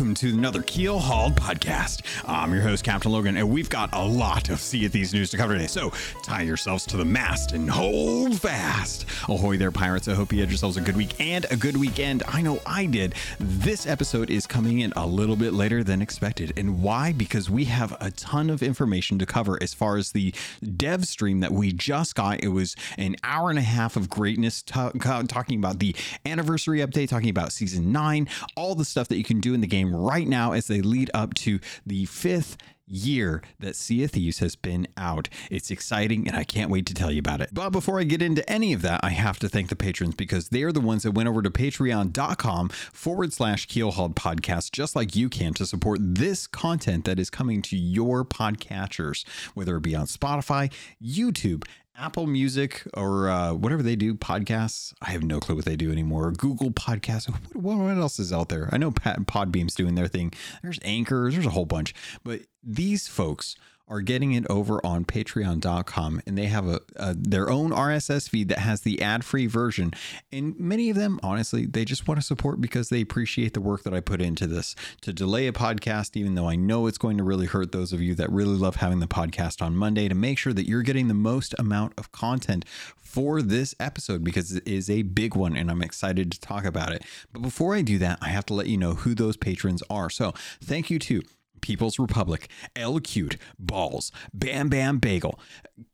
welcome to another Keel Hauled podcast. I'm your host, Captain Logan, and we've got a lot of Sea of Thieves news to cover today. So tie yourselves to the mast and hold fast. Ahoy there, pirates. I hope you had yourselves a good week and a good weekend. I know I did. This episode is coming in a little bit later than expected. And why? Because we have a ton of information to cover as far as the dev stream that we just got. It was an hour and a half of greatness t- talking about the anniversary update, talking about season nine, all the stuff that you can do in the game right now as they lead up to the fifth year that Sea of Thieves has been out. It's exciting and I can't wait to tell you about it. But before I get into any of that, I have to thank the patrons because they're the ones that went over to patreon.com forward slash keelhauled podcast, just like you can, to support this content that is coming to your podcatchers, whether it be on Spotify, YouTube, Apple Music or uh, whatever they do, podcasts. I have no clue what they do anymore. Google Podcasts. What, what else is out there? I know Podbean's doing their thing. There's Anchors. There's a whole bunch. But these folks are getting it over on patreon.com and they have a, a, their own RSS feed that has the ad-free version and many of them honestly they just want to support because they appreciate the work that I put into this to delay a podcast even though I know it's going to really hurt those of you that really love having the podcast on Monday to make sure that you're getting the most amount of content for this episode because it is a big one and I'm excited to talk about it. But before I do that, I have to let you know who those patrons are. So, thank you to People's Republic, L Cute, Balls, Bam Bam Bagel,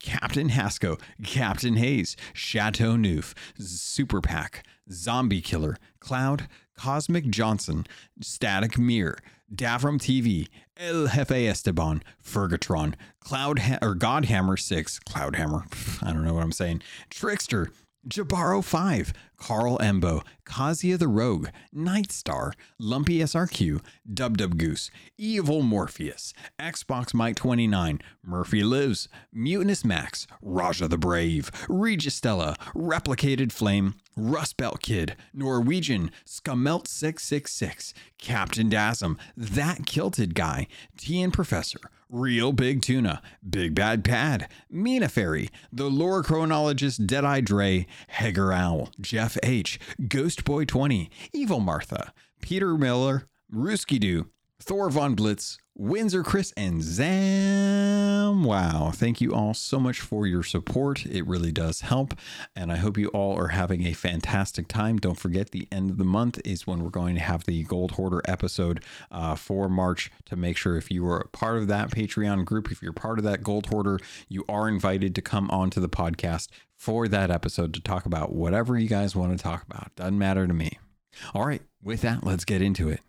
Captain Hasco, Captain Hayes, Chateau Neuf, Super Pack, Zombie Killer, Cloud, Cosmic Johnson, Static Mirror, Davram TV, El Jefe Esteban, Fergatron, Cloud ha- or Godhammer 6, Cloudhammer, I don't know what I'm saying, Trickster, Jabaro 5, Carl Embo, Kazia the Rogue, Nightstar, Lumpy SRQ, Dub Dub Goose, Evil Morpheus, Xbox Mike 29, Murphy Lives, Mutinous Max, Raja the Brave, Registella, Replicated Flame, Rust Belt Kid, Norwegian, Scamelt 666, Captain Dasm, That Kilted Guy, TN Professor, Real Big Tuna, Big Bad Pad, Mina Fairy, The Lore Chronologist Deadeye Dre, Hager Owl, Jeff H., Ghost Boy 20, Evil Martha, Peter Miller, Ruski Doo, Thor Von Blitz, Windsor Chris, and Zam. Wow. Thank you all so much for your support. It really does help. And I hope you all are having a fantastic time. Don't forget, the end of the month is when we're going to have the Gold Hoarder episode uh, for March to make sure if you are a part of that Patreon group, if you're part of that Gold Hoarder, you are invited to come onto the podcast for that episode to talk about whatever you guys want to talk about. Doesn't matter to me. All right. With that, let's get into it.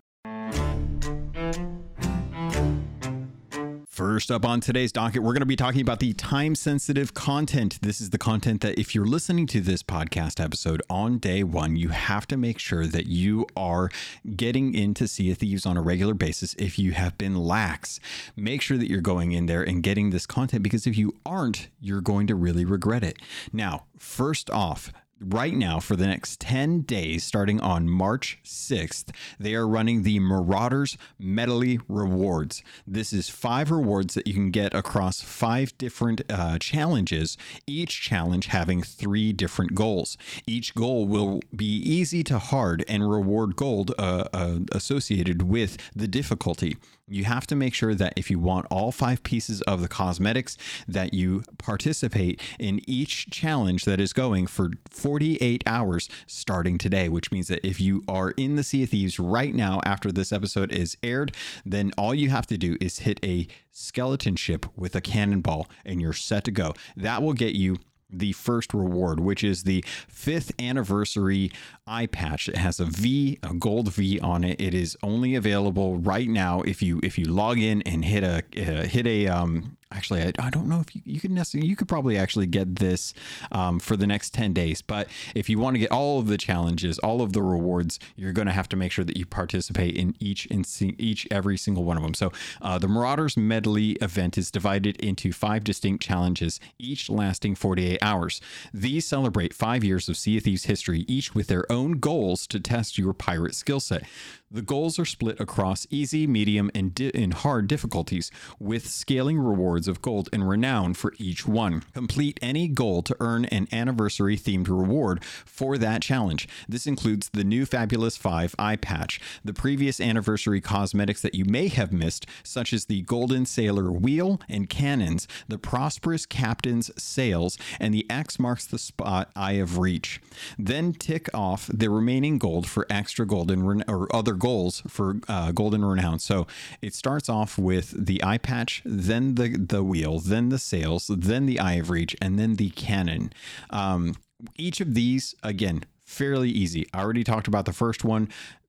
First up on today's docket, we're going to be talking about the time sensitive content. This is the content that if you're listening to this podcast episode on day one, you have to make sure that you are getting into Sea of Thieves on a regular basis. If you have been lax, make sure that you're going in there and getting this content because if you aren't, you're going to really regret it. Now, first off, right now for the next 10 days starting on March 6th they are running the Marauders Medley rewards. This is five rewards that you can get across five different uh, challenges each challenge having three different goals. Each goal will be easy to hard and reward gold uh, uh, associated with the difficulty you have to make sure that if you want all five pieces of the cosmetics that you participate in each challenge that is going for 48 hours starting today which means that if you are in the sea of thieves right now after this episode is aired then all you have to do is hit a skeleton ship with a cannonball and you're set to go. That will get you the first reward, which is the fifth anniversary eye patch. It has a V, a gold V on it. It is only available right now if you if you log in and hit a uh, hit a um actually I, I, don't know if you, you could necessarily you could probably actually get this um, for the next 10 days but if you want to get all of the challenges all of the rewards you're going to have to make sure that you participate in each in each every single one of them so uh, the marauders medley event is divided into five distinct challenges each lasting 48 hours these celebrate five years of sea of thieves history each with their own goals to test your pirate skill set The goals are split across easy, medium, and, di- and hard difficulties, with scaling rewards of gold and renown for each one. Complete any goal to earn an anniversary themed reward for that challenge. This includes the new Fabulous 5 eye patch, the previous anniversary cosmetics that you may have missed, such as the Golden Sailor wheel and cannons, the Prosperous Captain's sails, and the X marks the spot Eye of Reach. Then tick off the remaining gold for extra golden ren- or other goals for uh, golden renown. So it starts off with the eye patch, then the the wheel, then the sails, then the eye of reach, and then the cannon. Um, each of these, again, fairly easy. I already talked about the first one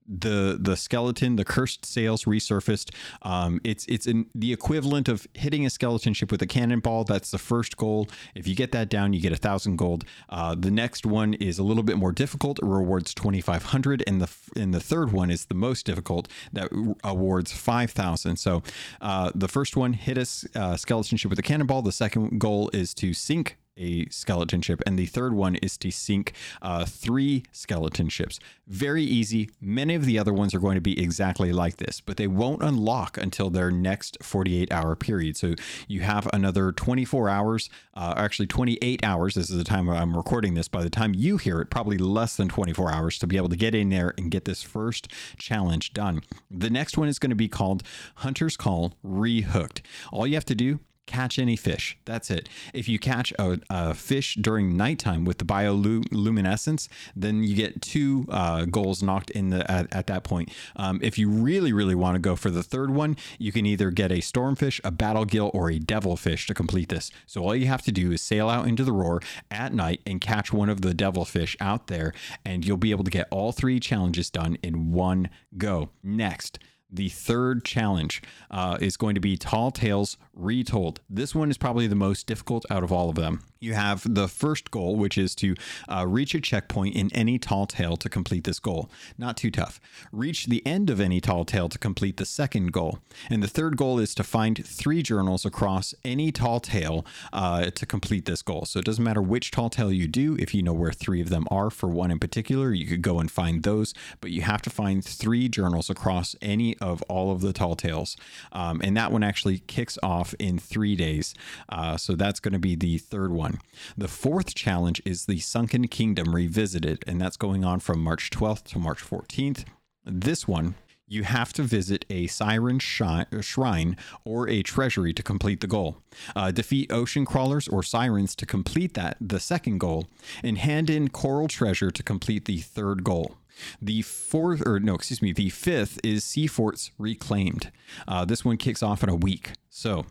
the the skeleton, the cursed sails resurfaced. Um, it's it's in the equivalent of hitting a skeleton ship with a cannonball. That's the first goal. If you get that down, you get a thousand gold. Uh, the next one is a little bit more difficult. It rewards twenty five hundred, and the and the third one is the most difficult. That awards five thousand. So uh, the first one hit a uh, skeleton ship with a cannonball. The second goal is to sink a skeleton ship, and the third one is to sink uh, three skeleton ships. Very easy. Many of the other ones are going to be exactly like this, but they won't unlock until their next 48 hour period. So you have another 24 hours, uh, actually 28 hours. This is the time I'm recording this. By the time you hear it, probably less than 24 hours to be able to get in there and get this first challenge done. The next one is going to be called Hunter's Call Rehooked. All you have to do catch any fish. That's it. If you catch a, a fish during nighttime with the bioluminescence, then you get two uh, goals knocked in the at, at that point. Um, if you really, really want to go for the third one, you can either get a stormfish, a battlegill, or a devilfish to complete this. So all you have to do is sail out into the roar at night and catch one of the devilfish out there, and you'll be able to get all three challenges done in one go. Next the third challenge uh, is going to be Tall Tales Retold. This one is probably the most difficult out of all of them. You have the first goal, which is to uh, reach a checkpoint in any tall tale to complete this goal. Not too tough. Reach the end of any tall tale to complete the second goal. And the third goal is to find three journals across any tall tale uh, to complete this goal. So it doesn't matter which tall tale you do. If you know where three of them are for one in particular, you could go and find those. But you have to find three journals across any of all of the tall tales. Um, and that one actually kicks off in three days. Uh, so that's going to be the third one one. The fourth challenge is the Sunken Kingdom Revisited, and that's going on from March 12th to March 14th. This one, you have to visit a siren shrine or a treasury to complete the goal. Uh, defeat ocean crawlers or sirens to complete that, the second goal, and hand in coral treasure to complete the third goal. The fourth, or no, excuse me, the fifth is Sea Forts Reclaimed. Uh, this one kicks off in a week. So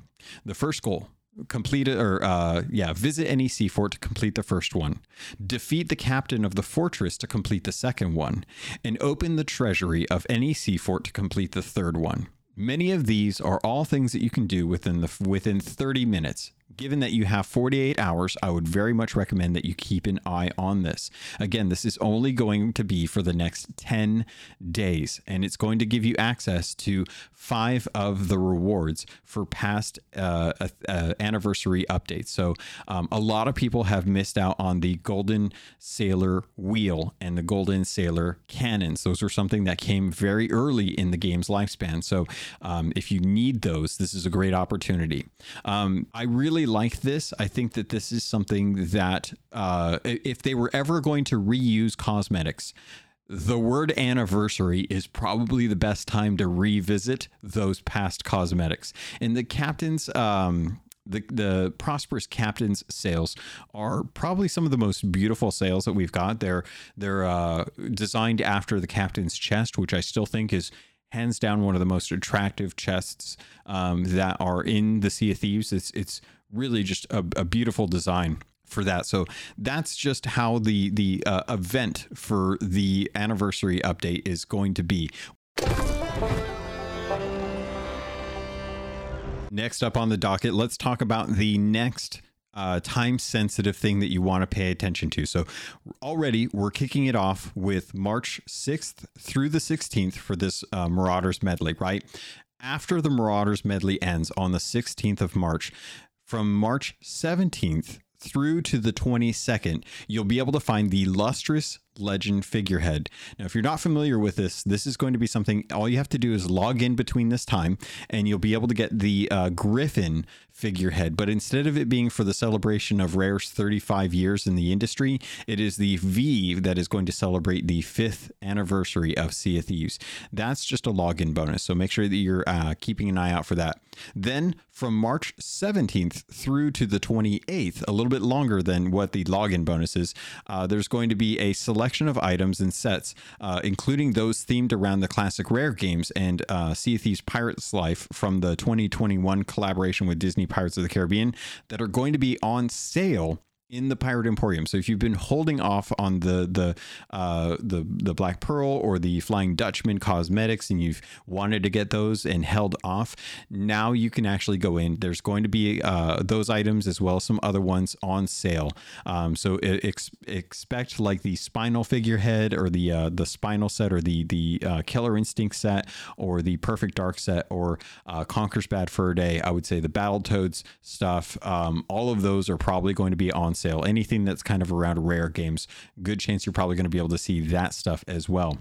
the first goal complete or uh, yeah visit any sea fort to complete the first one. Defeat the captain of the fortress to complete the second one. And open the treasury of any sea fort to complete the third one. Many of these are all things that you can do within the within 30 minutes given that you have 48 hours, I would very much recommend that you keep an eye on this. Again, this is only going to be for the next 10 days, and it's going to give you access to five of the rewards for past uh, uh, anniversary updates. So, um, a lot of people have missed out on the Golden Sailor wheel and the Golden Sailor cannons. Those are something that came very early in the game's lifespan. So, um, if you need those, this is a great opportunity. Um, I really like this. I think that this is something that uh, if they were ever going to reuse cosmetics, the word anniversary is probably the best time to revisit those past cosmetics. And the captain's um, the the prosperous captain's sails are probably some of the most beautiful sails that we've got. They're they're uh, designed after the captain's chest, which I still think is hands down one of the most attractive chests um, that are in the Sea of Thieves. It's it's really just a, a beautiful design for that. So that's just how the the uh, event for the anniversary update is going to be. Next up on the docket, let's talk about the next uh, time sensitive thing that you want to pay attention to. So, already we're kicking it off with March 6th through the 16th for this uh, Marauders medley, right? After the Marauders medley ends on the 16th of March, from March 17th through to the 22nd, you'll be able to find the Lustrous legend figurehead. Now, if you're not familiar with this, this is going to be something all you have to do is log in between this time and you'll be able to get the uh, Griffin figurehead. But instead of it being for the celebration of Rare's 35 years in the industry, it is the V that is going to celebrate the fifth anniversary of Sea of Thieves. That's just a login bonus. So make sure that you're uh, keeping an eye out for that. Then from March 17th through to the 28th, a little bit longer than what the login bonus is, uh, there's going to be a selection of items and sets, uh, including those themed around the classic Rare games and uh, Sea of Thieves Pirates Life from the 2021 collaboration with Disney Pirates of the Caribbean, that are going to be on sale in the Pirate Emporium. So if you've been holding off on the the uh, the the Black Pearl or the Flying Dutchman cosmetics, and you've wanted to get those and held off, now you can actually go in. There's going to be uh, those items as well as some other ones on sale. Um, so ex- expect like the Spinal figurehead or the uh, the Spinal set or the the uh, Killer Instinct set or the Perfect Dark set or uh, Conker's Bad Fur Day. I would say the Battletoads stuff. Um, all of those are probably going to be on sale. Anything that's kind of around rare games, good chance you're probably going to be able to see that stuff as well.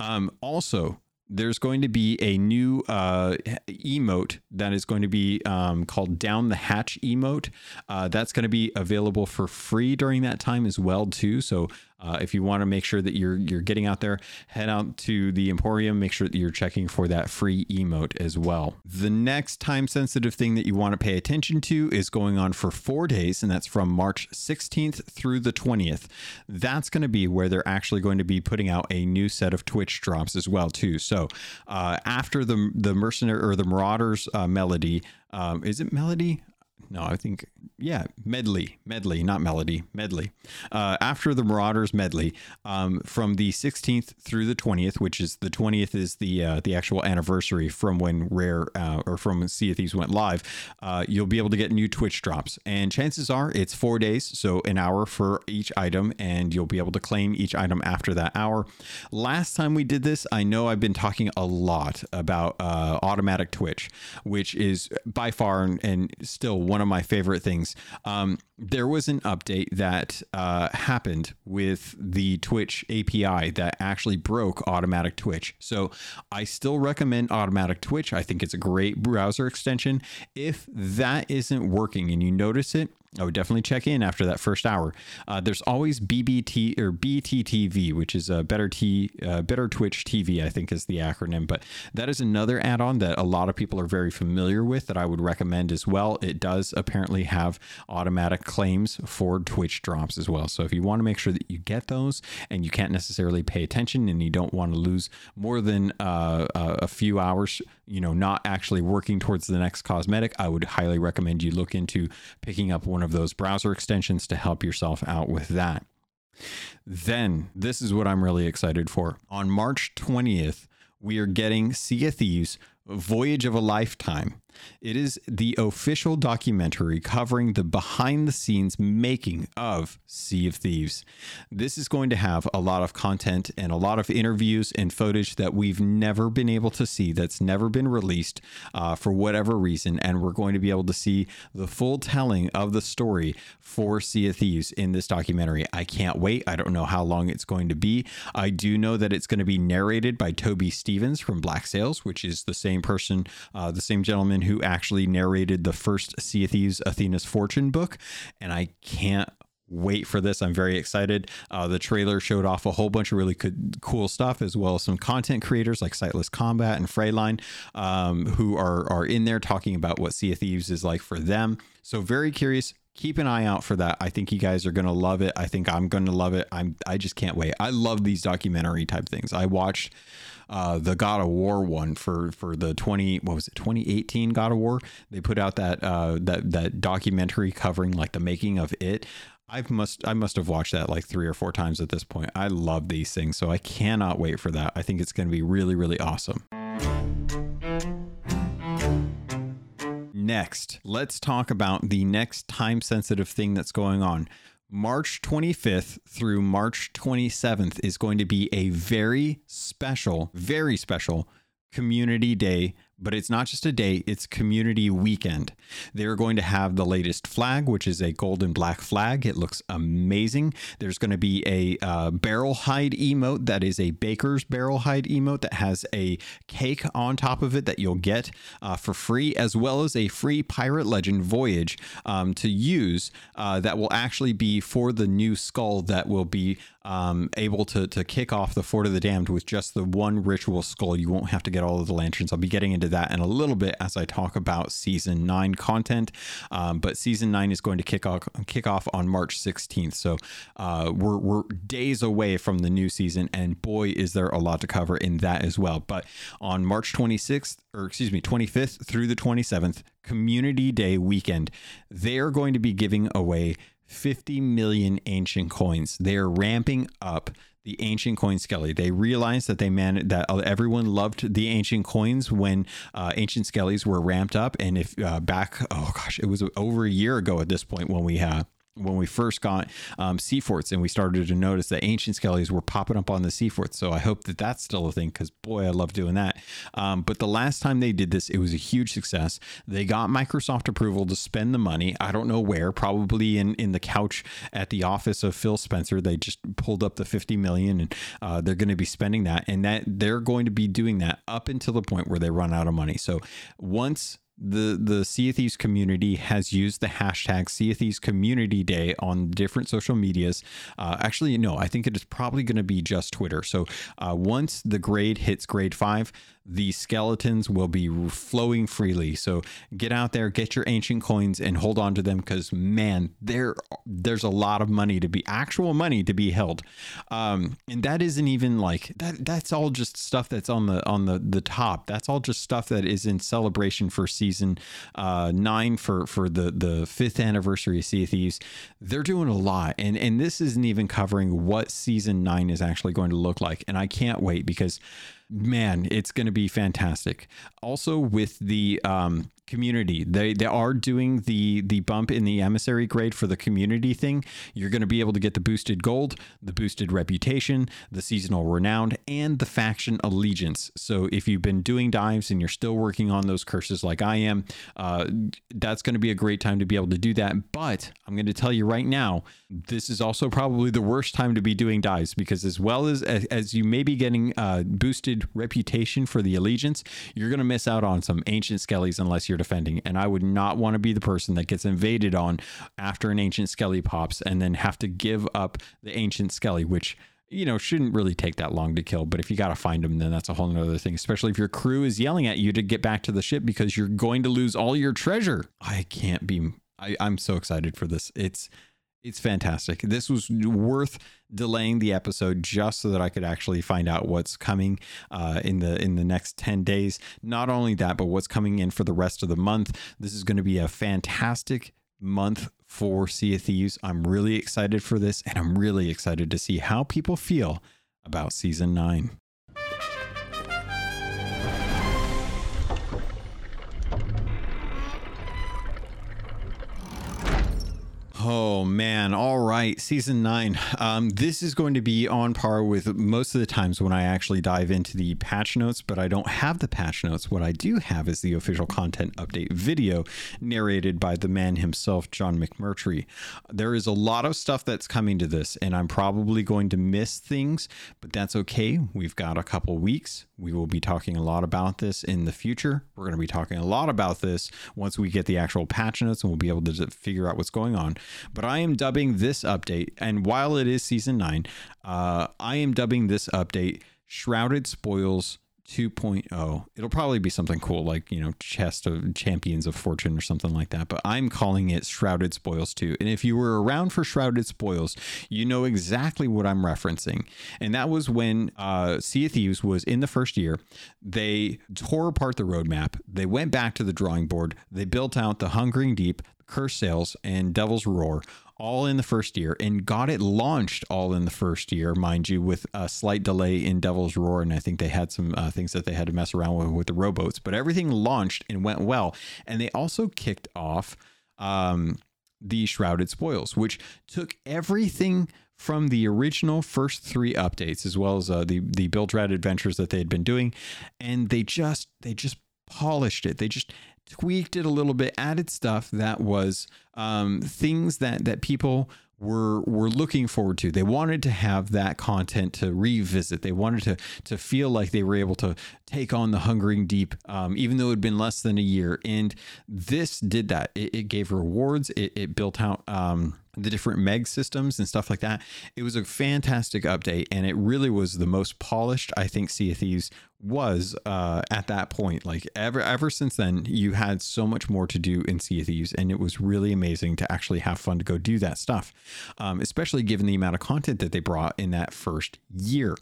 Um, also, there's going to be a new uh, emote that is going to be um, called down the hatch emote uh, that's going to be available for free during that time as well too so uh, if you want to make sure that you're you're getting out there, head out to the Emporium. Make sure that you're checking for that free emote as well. The next time sensitive thing that you want to pay attention to is going on for four days, and that's from March 16th through the 20th. That's going to be where they're actually going to be putting out a new set of Twitch drops as well too. So uh, after the the mercenary or the Marauders uh, melody, um, is it melody? No, I think yeah, medley, medley, not melody, medley. Uh, after the Marauders medley, um, from the 16th through the 20th, which is the 20th is the uh, the actual anniversary from when Rare uh, or from Sea of Thieves went live. Uh, you'll be able to get new Twitch drops, and chances are it's four days, so an hour for each item, and you'll be able to claim each item after that hour. Last time we did this, I know I've been talking a lot about uh, automatic Twitch, which is by far and, and still one of my favorite things. Um, there was an update that uh, happened with the Twitch API that actually broke automatic Twitch. So I still recommend automatic Twitch. I think it's a great browser extension. If that isn't working and you notice it, I would definitely check in after that first hour. Uh, there's always BBT or BTTV, which is a better T, uh, better Twitch TV, I think is the acronym. But that is another add-on that a lot of people are very familiar with that I would recommend as well. It does apparently have automatic claims for Twitch drops as well. So if you want to make sure that you get those and you can't necessarily pay attention and you don't want to lose more than uh, a few hours, you know, not actually working towards the next cosmetic, I would highly recommend you look into picking up one one of those browser extensions to help yourself out with that. Then, this is what I'm really excited for. On March 20th, we are getting Sea of Thieves Voyage of a Lifetime. It is the official documentary covering the behind the scenes making of Sea of Thieves. This is going to have a lot of content and a lot of interviews and footage that we've never been able to see, that's never been released uh, for whatever reason. And we're going to be able to see the full telling of the story for Sea of Thieves in this documentary. I can't wait. I don't know how long it's going to be. I do know that it's going to be narrated by Toby Stephens from Black Sails, which is the same person, uh, the same gentleman who actually narrated the first Sea of Thieves Athena's Fortune book. And I can't wait for this. I'm very excited. Uh, the trailer showed off a whole bunch of really cool stuff, as well as some content creators like Sightless Combat and Freyline, um, who are are in there talking about what Sea of Thieves is like for them. So very curious. Keep an eye out for that. I think you guys are gonna love it. I think I'm gonna love it. I'm. I just can't wait. I love these documentary type things. I watched uh, the God of War one for for the twenty what was it 2018 God of War. They put out that uh, that that documentary covering like the making of it. I must I must have watched that like three or four times at this point. I love these things, so I cannot wait for that. I think it's going to be really really awesome. Next, let's talk about the next time sensitive thing that's going on. March 25th through March 27th is going to be a very special, very special community day but it's not just a day, it's community weekend. They're going to have the latest flag, which is a golden black flag. It looks amazing. There's going to be a uh, barrel hide emote that is a baker's barrel hide emote that has a cake on top of it that you'll get uh, for free, as well as a free Pirate Legend voyage um, to use uh, that will actually be for the new skull that will be um, able to to kick off the Fort of the Damned with just the one ritual skull. You won't have to get all of the lanterns. I'll be getting into that in a little bit as I talk about season nine content. Um, but season nine is going to kick off kick off on March 16th. So uh, we're we're days away from the new season, and boy, is there a lot to cover in that as well. But on March 26th, or excuse me, 25th through the 27th, Community Day weekend, they are going to be giving away 50 million ancient coins. They are ramping up the ancient coin skelly. They realized that they man that everyone loved the ancient coins when uh, ancient skellies were ramped up. And if uh, back, oh gosh, it was over a year ago at this point when we have when we first got um, sea forts and we started to notice that ancient skellies were popping up on the sea forts. So I hope that that's still a thing because boy, I love doing that. Um, but the last time they did this, it was a huge success. They got Microsoft approval to spend the money. I don't know where, probably in, in the couch at the office of Phil Spencer. They just pulled up the 50 million and uh, they're going to be spending that. And that they're going to be doing that up until the point where they run out of money. So once the the Sea Thieves community has used the hashtag Sea Thieves Community Day on different social medias. Uh, actually, no, I think it is probably going to be just Twitter. So uh, once the grade hits grade five, the skeletons will be flowing freely. So get out there, get your ancient coins, and hold on to them because man, there there's a lot of money to be actual money to be held, um, and that isn't even like that. That's all just stuff that's on the on the the top. That's all just stuff that is in celebration for season uh, nine for for the the fifth anniversary of Sea of Thieves. They're doing a lot, and and this isn't even covering what season nine is actually going to look like, and I can't wait because man, it's going to be fantastic. Also, with the um, community. They they are doing the the bump in the emissary grade for the community thing. You're going to be able to get the boosted gold, the boosted reputation, the seasonal renowned, and the faction allegiance. So if you've been doing dives and you're still working on those curses like I am, uh, that's going to be a great time to be able to do that. But I'm going to tell you right now, this is also probably the worst time to be doing dives because as well as as you may be getting uh, boosted reputation for the allegiance, you're going to miss out on some ancient skellies unless you're defending. And I would not want to be the person that gets invaded on after an ancient skelly pops and then have to give up the ancient skelly, which you know, shouldn't really take that long to kill. But if you got to find them, then that's a whole other thing, especially if your crew is yelling at you to get back to the ship because you're going to lose all your treasure. I can't be, I, I'm so excited for this. It's, it's fantastic. This was worth delaying the episode just so that I could actually find out what's coming uh, in the in the next ten days. Not only that, but what's coming in for the rest of the month. This is going to be a fantastic month for Sea of Thieves. I'm really excited for this, and I'm really excited to see how people feel about season nine. Oh man! All right, season nine. Um, this is going to be on par with most of the times when I actually dive into the patch notes, but I don't have the patch notes. What I do have is the official content update video, narrated by the man himself, John McMurtry. There is a lot of stuff that's coming to this, and I'm probably going to miss things, but that's okay. We've got a couple weeks. We will be talking a lot about this in the future. We're going to be talking a lot about this once we get the actual patch notes, and we'll be able to figure out what's going on. But I am dubbing this update, and while it is season nine, uh, I am dubbing this update Shrouded Spoils 2.0. It'll probably be something cool like, you know, Chest of Champions of Fortune or something like that, but I'm calling it Shrouded Spoils 2. And if you were around for Shrouded Spoils, you know exactly what I'm referencing. And that was when uh, Sea of Thieves was in the first year. They tore apart the roadmap. They went back to the drawing board. They built out the Hungering Deep, Cursed Sails, and Devil's Roar all in the first year and got it launched all in the first year, mind you, with a slight delay in Devil's Roar. And I think they had some uh, things that they had to mess around with with the rowboats, but everything launched and went well. And they also kicked off um, the Shrouded Spoils, which took everything from the original first three updates, as well as uh, the the Bilge Rat adventures that they had been doing, and they just they just polished it. They just tweaked it a little bit, added stuff that was um, things that that people were were looking forward to. They wanted to have that content to revisit. They wanted to to feel like they were able to take on the Hungering Deep, um, even though it had been less than a year. And this did that. It, it gave rewards. It, it built out. Um, the different meg systems and stuff like that. It was a fantastic update, and it really was the most polished I think Sea of Thieves was uh, at that point. Like ever ever since then, you had so much more to do in Sea of Thieves, and it was really amazing to actually have fun to go do that stuff, um, especially given the amount of content that they brought in that first year.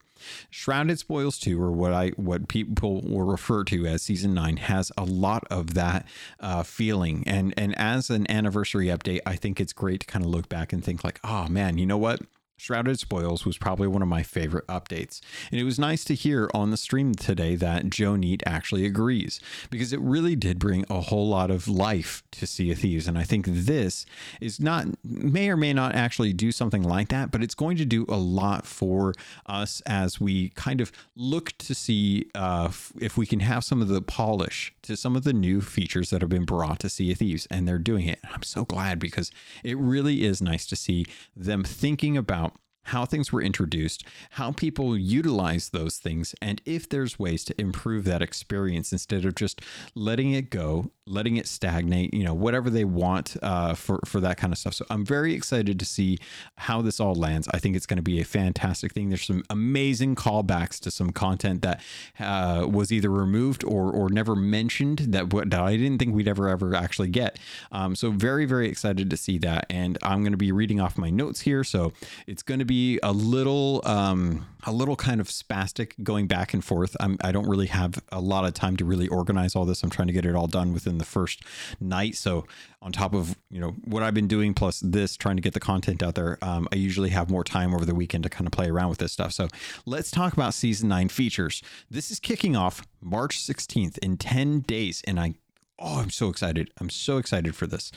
Shrouded Spoils 2, or what I what people will refer to as Season 9, has a lot of that uh, feeling. And and as an anniversary update, I think it's great to kind of look back and think like, oh man, you know what? Shrouded Spoils was probably one of my favorite updates. And it was nice to hear on the stream today that Joe Neate actually agrees because it really did bring a whole lot of life to Sea of Thieves. And I think this is not, may or may not actually do something like that, but it's going to do a lot for us as we kind of look to see uh, if we can have some of the polish to some of the new features that have been brought to Sea of Thieves. And they're doing it. I'm so glad because it really is nice to see them thinking about how things were introduced, how people utilize those things, and if there's ways to improve that experience instead of just letting it go, letting it stagnate, you know, whatever they want uh, for for that kind of stuff. So I'm very excited to see how this all lands. I think it's going to be a fantastic thing. There's some amazing callbacks to some content that uh, was either removed or or never mentioned that that I didn't think we'd ever ever actually get. Um, so very very excited to see that, and I'm going to be reading off my notes here. So it's going to be a little um, a little kind of spastic going back and forth. I'm, I don't really have a lot of time to really organize all this. I'm trying to get it all done within the first night. So on top of you know what I've been doing plus this, trying to get the content out there, um, I usually have more time over the weekend to kind of play around with this stuff. So let's talk about season nine features. This is kicking off March 16th in 10 days, and I oh I'm so excited. I'm so excited for this.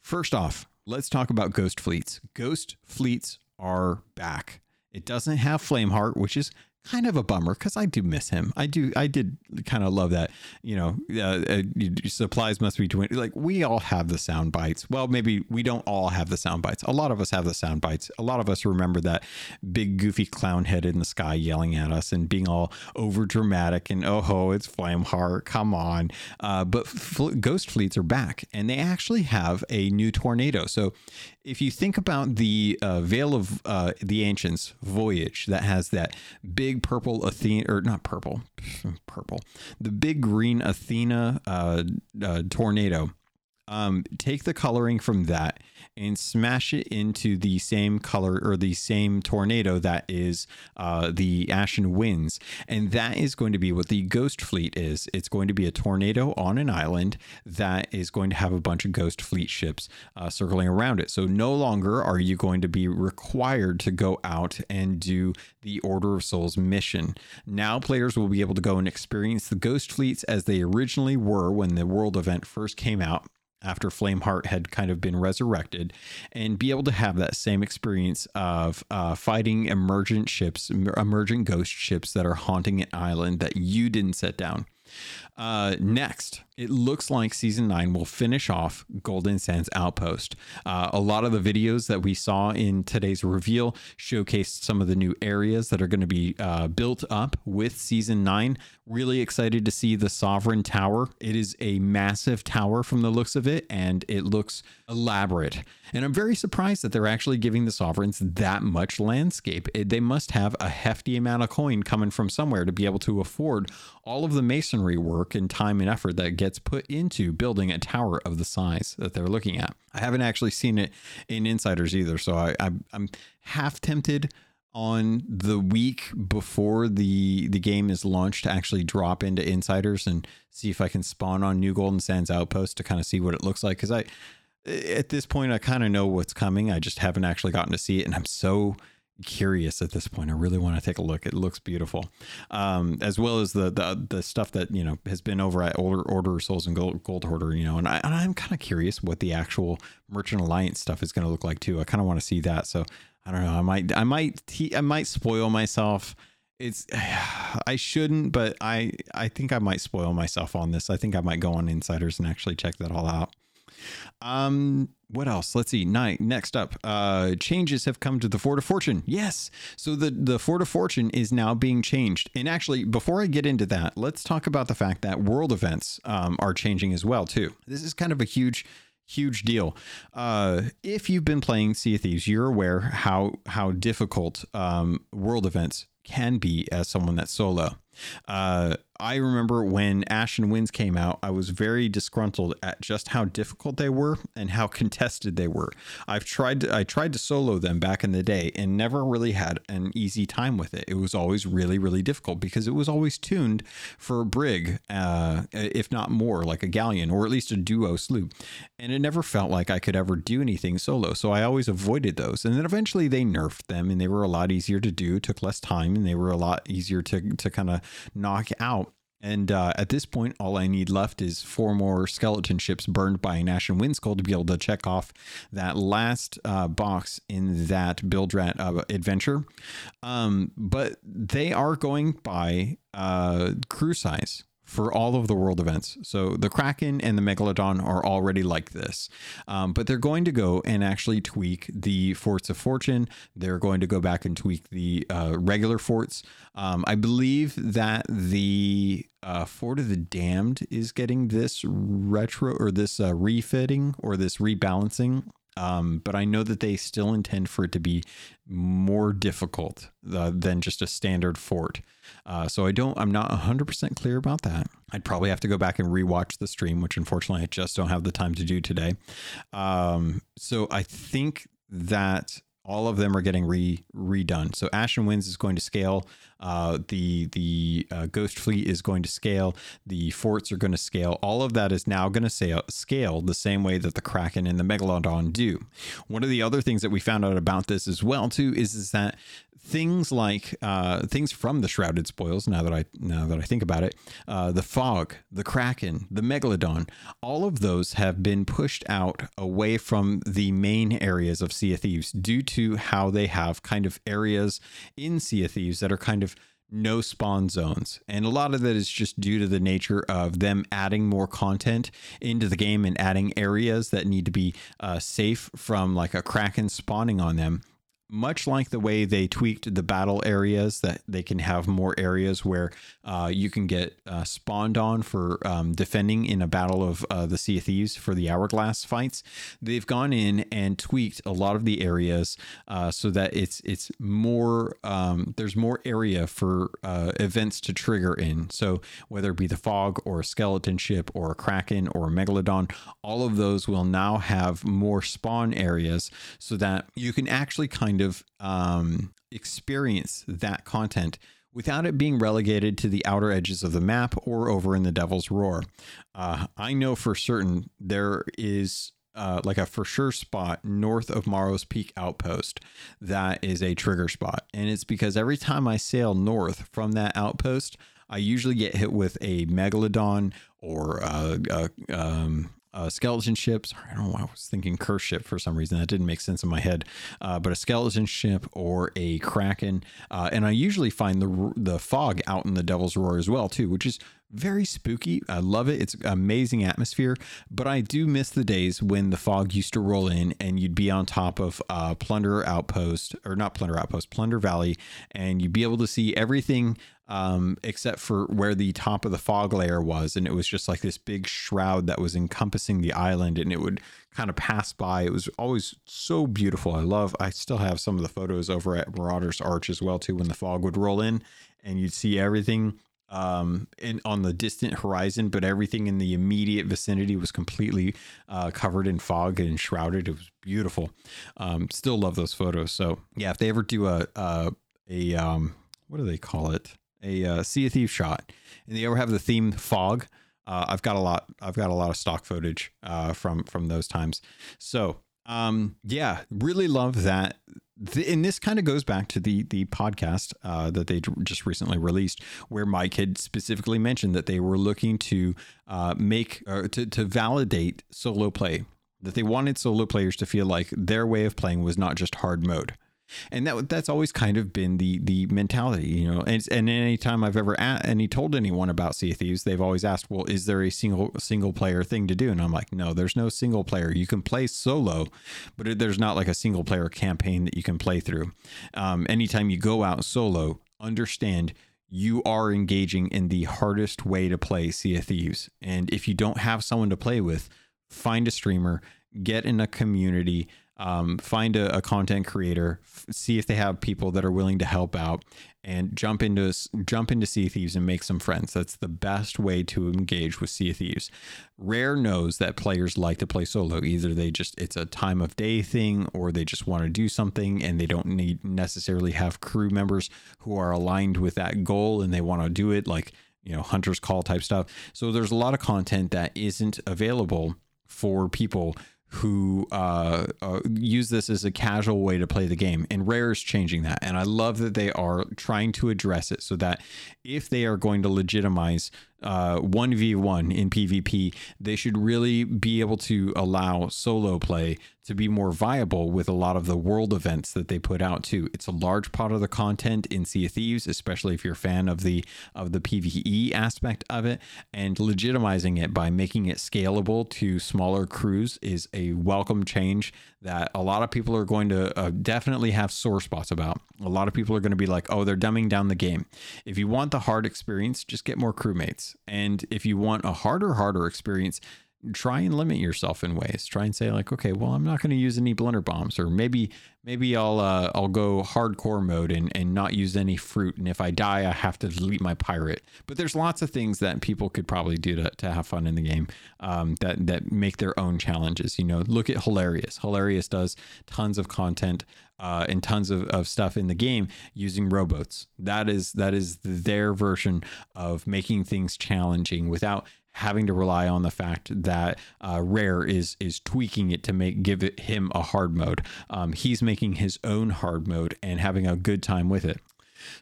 First off, let's talk about ghost fleets. Ghost fleets are back. It doesn't have Flameheart, which is kind of a bummer because I do miss him. I do. I did kind of love that. You know, uh, uh, supplies must be doing like we all have the sound bites. Well, maybe we don't all have the sound bites. A lot of us have the sound bites. A lot of us remember that big goofy clown head in the sky yelling at us and being all over dramatic and oh ho, it's Flameheart. Come on. Uh, but ghost fleets are back and they actually have a new tornado. So if you think about the uh, Veil of uh, the Ancients voyage that has that big purple Athena, or not purple, purple, the big green Athena uh, uh tornado um, take the coloring from that and smash it into the same color or the same tornado that is uh, the Ashen Winds. And that is going to be what the Ghost Fleet is. It's going to be a tornado on an island that is going to have a bunch of Ghost Fleet ships uh, circling around it. So no longer are you going to be required to go out and do the Order of Souls mission. Now players will be able to go and experience the Ghost Fleets as they originally were when the world event first came out after Flameheart had kind of been resurrected and be able to have that same experience of uh, fighting emergent ships, emergent ghost ships that are haunting an island that you didn't set down. Uh, next, it looks like season nine will finish off Golden Sands Outpost. Uh, a lot of the videos that we saw in today's reveal showcased some of the new areas that are going to be uh, built up with season nine. Really excited to see the Sovereign Tower. It is a massive tower from the looks of it, and it looks elaborate. And I'm very surprised that they're actually giving the Sovereigns that much landscape. It, they must have a hefty amount of coin coming from somewhere to be able to afford all of the masonry work and time and effort that gets put into building a tower of the size that they're looking at. I haven't actually seen it in Insiders either, so I, I, I'm half tempted on the week before the the game is launched to actually drop into insiders and see if I can spawn on New Golden Sands Outpost to kind of see what it looks like because I at this point I kind of know what's coming I just haven't actually gotten to see it and I'm so curious at this point. I really want to take a look. It looks beautiful, um, as well as the, the the stuff that you know has been over at Order Order Souls and Gold, Gold Hoarder. You know, and, I, and I'm kind of curious what the actual Merchant Alliance stuff is going to look like too. I kind of want to see that. So I don't know. I might I might I might spoil myself it's I shouldn't, but I I think I might spoil myself on this. I think I might go on Insiders and actually check that all out. Um, what else? Let's see. Night. Next up, uh, changes have come to the Fort of Fortune. Yes. So the the Fort of Fortune is now being changed. And actually, before I get into that, let's talk about the fact that world events um, are changing as well too. This is kind of a huge huge deal. Uh, if you've been playing Sea of Thieves, you're aware how how difficult um, world events can be as someone that's solo. Uh, I remember when Ashen Winds came out, I was very disgruntled at just how difficult they were and how contested they were. I've tried to, I tried to solo them back in the day and never really had an easy time with it. It was always really really difficult because it was always tuned for a brig, uh, if not more, like a galleon or at least a duo sloop, and it never felt like I could ever do anything solo. So I always avoided those. And then eventually they nerfed them and they were a lot easier to do, took less time, and they were a lot easier to to kind of knock out. And uh, at this point, all I need left is four more skeleton ships burned by an Ashen Wind Skull to be able to check off that last uh, box in that Bilge Rat uh, adventure. Um, but they are going by uh, crew size for all of the world events. So the Kraken and the Megalodon are already like this, um, but they're going to go and actually tweak the Forts of Fortune. They're going to go back and tweak the uh, regular forts. Um, I believe that the uh, Fort of the Damned is getting this retro or this uh, refitting or this rebalancing um, but I know that they still intend for it to be more difficult uh, than just a standard fort. Uh, so I don't, I'm not 100% clear about that. I'd probably have to go back and rewatch the stream, which unfortunately I just don't have the time to do today. Um, so I think that all of them are getting re redone. So Ashen Winds is going to scale. Uh, the the uh, Ghost Fleet is going to scale. The forts are going to scale. All of that is now going to scale the same way that the Kraken and the Megalodon do. One of the other things that we found out about this as well too is is that things like uh, things from the Shrouded Spoils. Now that I now that I think about it, uh, the Fog, the Kraken, the Megalodon, all of those have been pushed out away from the main areas of Sea of Thieves due to how they have kind of areas in Sea of Thieves that are kind of no spawn zones. And a lot of that is just due to the nature of them adding more content into the game and adding areas that need to be uh, safe from like a kraken spawning on them much like the way they tweaked the battle areas that they can have more areas where uh, you can get uh, spawned on for um, defending in a battle of uh, the Sea of Thieves for the Hourglass fights. They've gone in and tweaked a lot of the areas uh, so that it's it's more um, there's more area for uh, events to trigger in. So whether it be the fog or a skeleton ship or a kraken or a megalodon, all of those will now have more spawn areas so that you can actually kind kind of um, experience that content without it being relegated to the outer edges of the map or over in the Devil's Roar. Uh, I know for certain there is uh, like a for sure spot north of Morrow's Peak Outpost that is a trigger spot. And it's because every time I sail north from that outpost, I usually get hit with a megalodon or a, a, um, uh, skeleton ships. I don't know why I was thinking curse ship for some reason. That didn't make sense in my head. Uh, but a skeleton ship or a kraken, uh, and I usually find the the fog out in the Devil's Roar as well too, which is very spooky. I love it. It's amazing atmosphere. But I do miss the days when the fog used to roll in and you'd be on top of uh, Plunder Outpost or not Plunder Outpost, Plunder Valley, and you'd be able to see everything um, except for where the top of the fog layer was. And it was just like this big shroud that was encompassing the island and it would kind of pass by. It was always so beautiful. I love, I still have some of the photos over at Marauder's Arch as well, too, when the fog would roll in and you'd see everything um in on the distant horizon but everything in the immediate vicinity was completely uh covered in fog and shrouded it was beautiful um still love those photos so yeah if they ever do a a, a um what do they call it a uh, Sea of Thieves shot, and they ever have the theme fog. Uh, I've got a lot. I've got a lot of stock footage uh, from from those times. So um, yeah, really love that. The, and this kind of goes back to the the podcast uh, that they just recently released, where Mike had specifically mentioned that they were looking to uh, make or to to validate solo play. That they wanted solo players to feel like their way of playing was not just hard mode and that that's always kind of been the the mentality, you know. And and anytime I've ever a- any told anyone about Sea of Thieves, they've always asked, "Well, is there a single single player thing to do?" And I'm like, "No, there's no single player. You can play solo, but there's not like a single player campaign that you can play through. Um, anytime you go out solo, understand." You are engaging in the hardest way to play Sea of Thieves. And if you don't have someone to play with, find a streamer, get in a community, um, find a, a, content creator, f- see if they have people that are willing to help out, and jump into jump into Sea Thieves and make some friends. That's the best way to engage with Sea Thieves. Rare knows that players like to play solo. Either they just it's a time of day thing, or they just want to do something and they don't need necessarily have crew members who are aligned with that goal and they want to do it like you know hunter's call type stuff. So there's a lot of content that isn't available for people who uh, uh, use this as a casual way to play the game. And Rare is changing that. And I love that they are trying to address it so that if they are going to legitimize uh, 1v1 in PvP, they should really be able to allow solo play to be more viable with a lot of the world events that they put out too. It's a large part of the content in Sea of Thieves, especially if you're a fan of the of the PvE aspect of it, and legitimizing it by making it scalable to smaller crews is a welcome change that a lot of people are going to uh, definitely have sore spots about. A lot of people are going to be like, "Oh, they're dumbing down the game." If you want the hard experience, just get more crewmates. And if you want a harder harder experience, try and limit yourself in ways. Try and say like, okay, well, I'm not going to use any blunder bombs, or maybe maybe I'll uh, I'll go hardcore mode and and not use any fruit. And if I die, I have to delete my pirate. But there's lots of things that people could probably do to, to have fun in the game um, that that make their own challenges. You know, look at Hilarious. Hilarious does tons of content. Uh, and tons of, of stuff in the game using rowboats. That is that is their version of making things challenging without having to rely on the fact that uh, Rare is is tweaking it to make give it him a hard mode. Um, he's making his own hard mode and having a good time with it.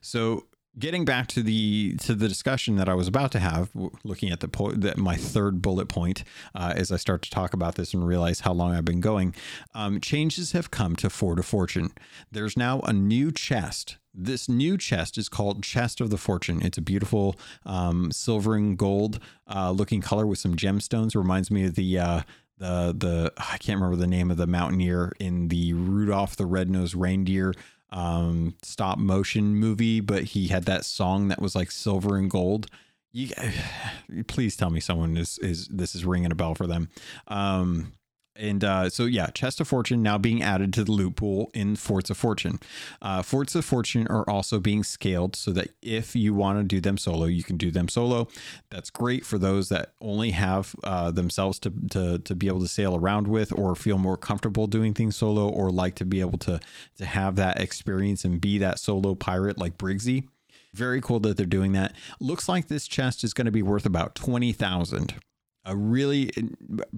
So getting back to the to the discussion that I was about to have, looking at the that my third bullet point uh, as I start to talk about this and realize how long I've been going, um, changes have come to Fort of Fortune. There's now a new chest this new chest is called Chest of the Fortune. It's a beautiful um, silver and gold uh, looking color with some gemstones. Reminds me of the uh, the the I can't remember the name of the mountaineer in the Rudolph the Red-Nosed Reindeer um, stop motion movie, but he had that song that was like silver and gold. You, please tell me someone is is this is ringing a bell for them. Um, and uh, so, yeah, Chest of Fortune now being added to the loot pool in Forts of Fortune. Uh, Forts of Fortune are also being scaled so that if you want to do them solo, you can do them solo. That's great for those that only have uh, themselves to, to, to be able to sail around with or feel more comfortable doing things solo or like to be able to, to have that experience and be that solo pirate like Briggsy. Very cool that they're doing that. Looks like this chest is going to be worth about 20,000 a really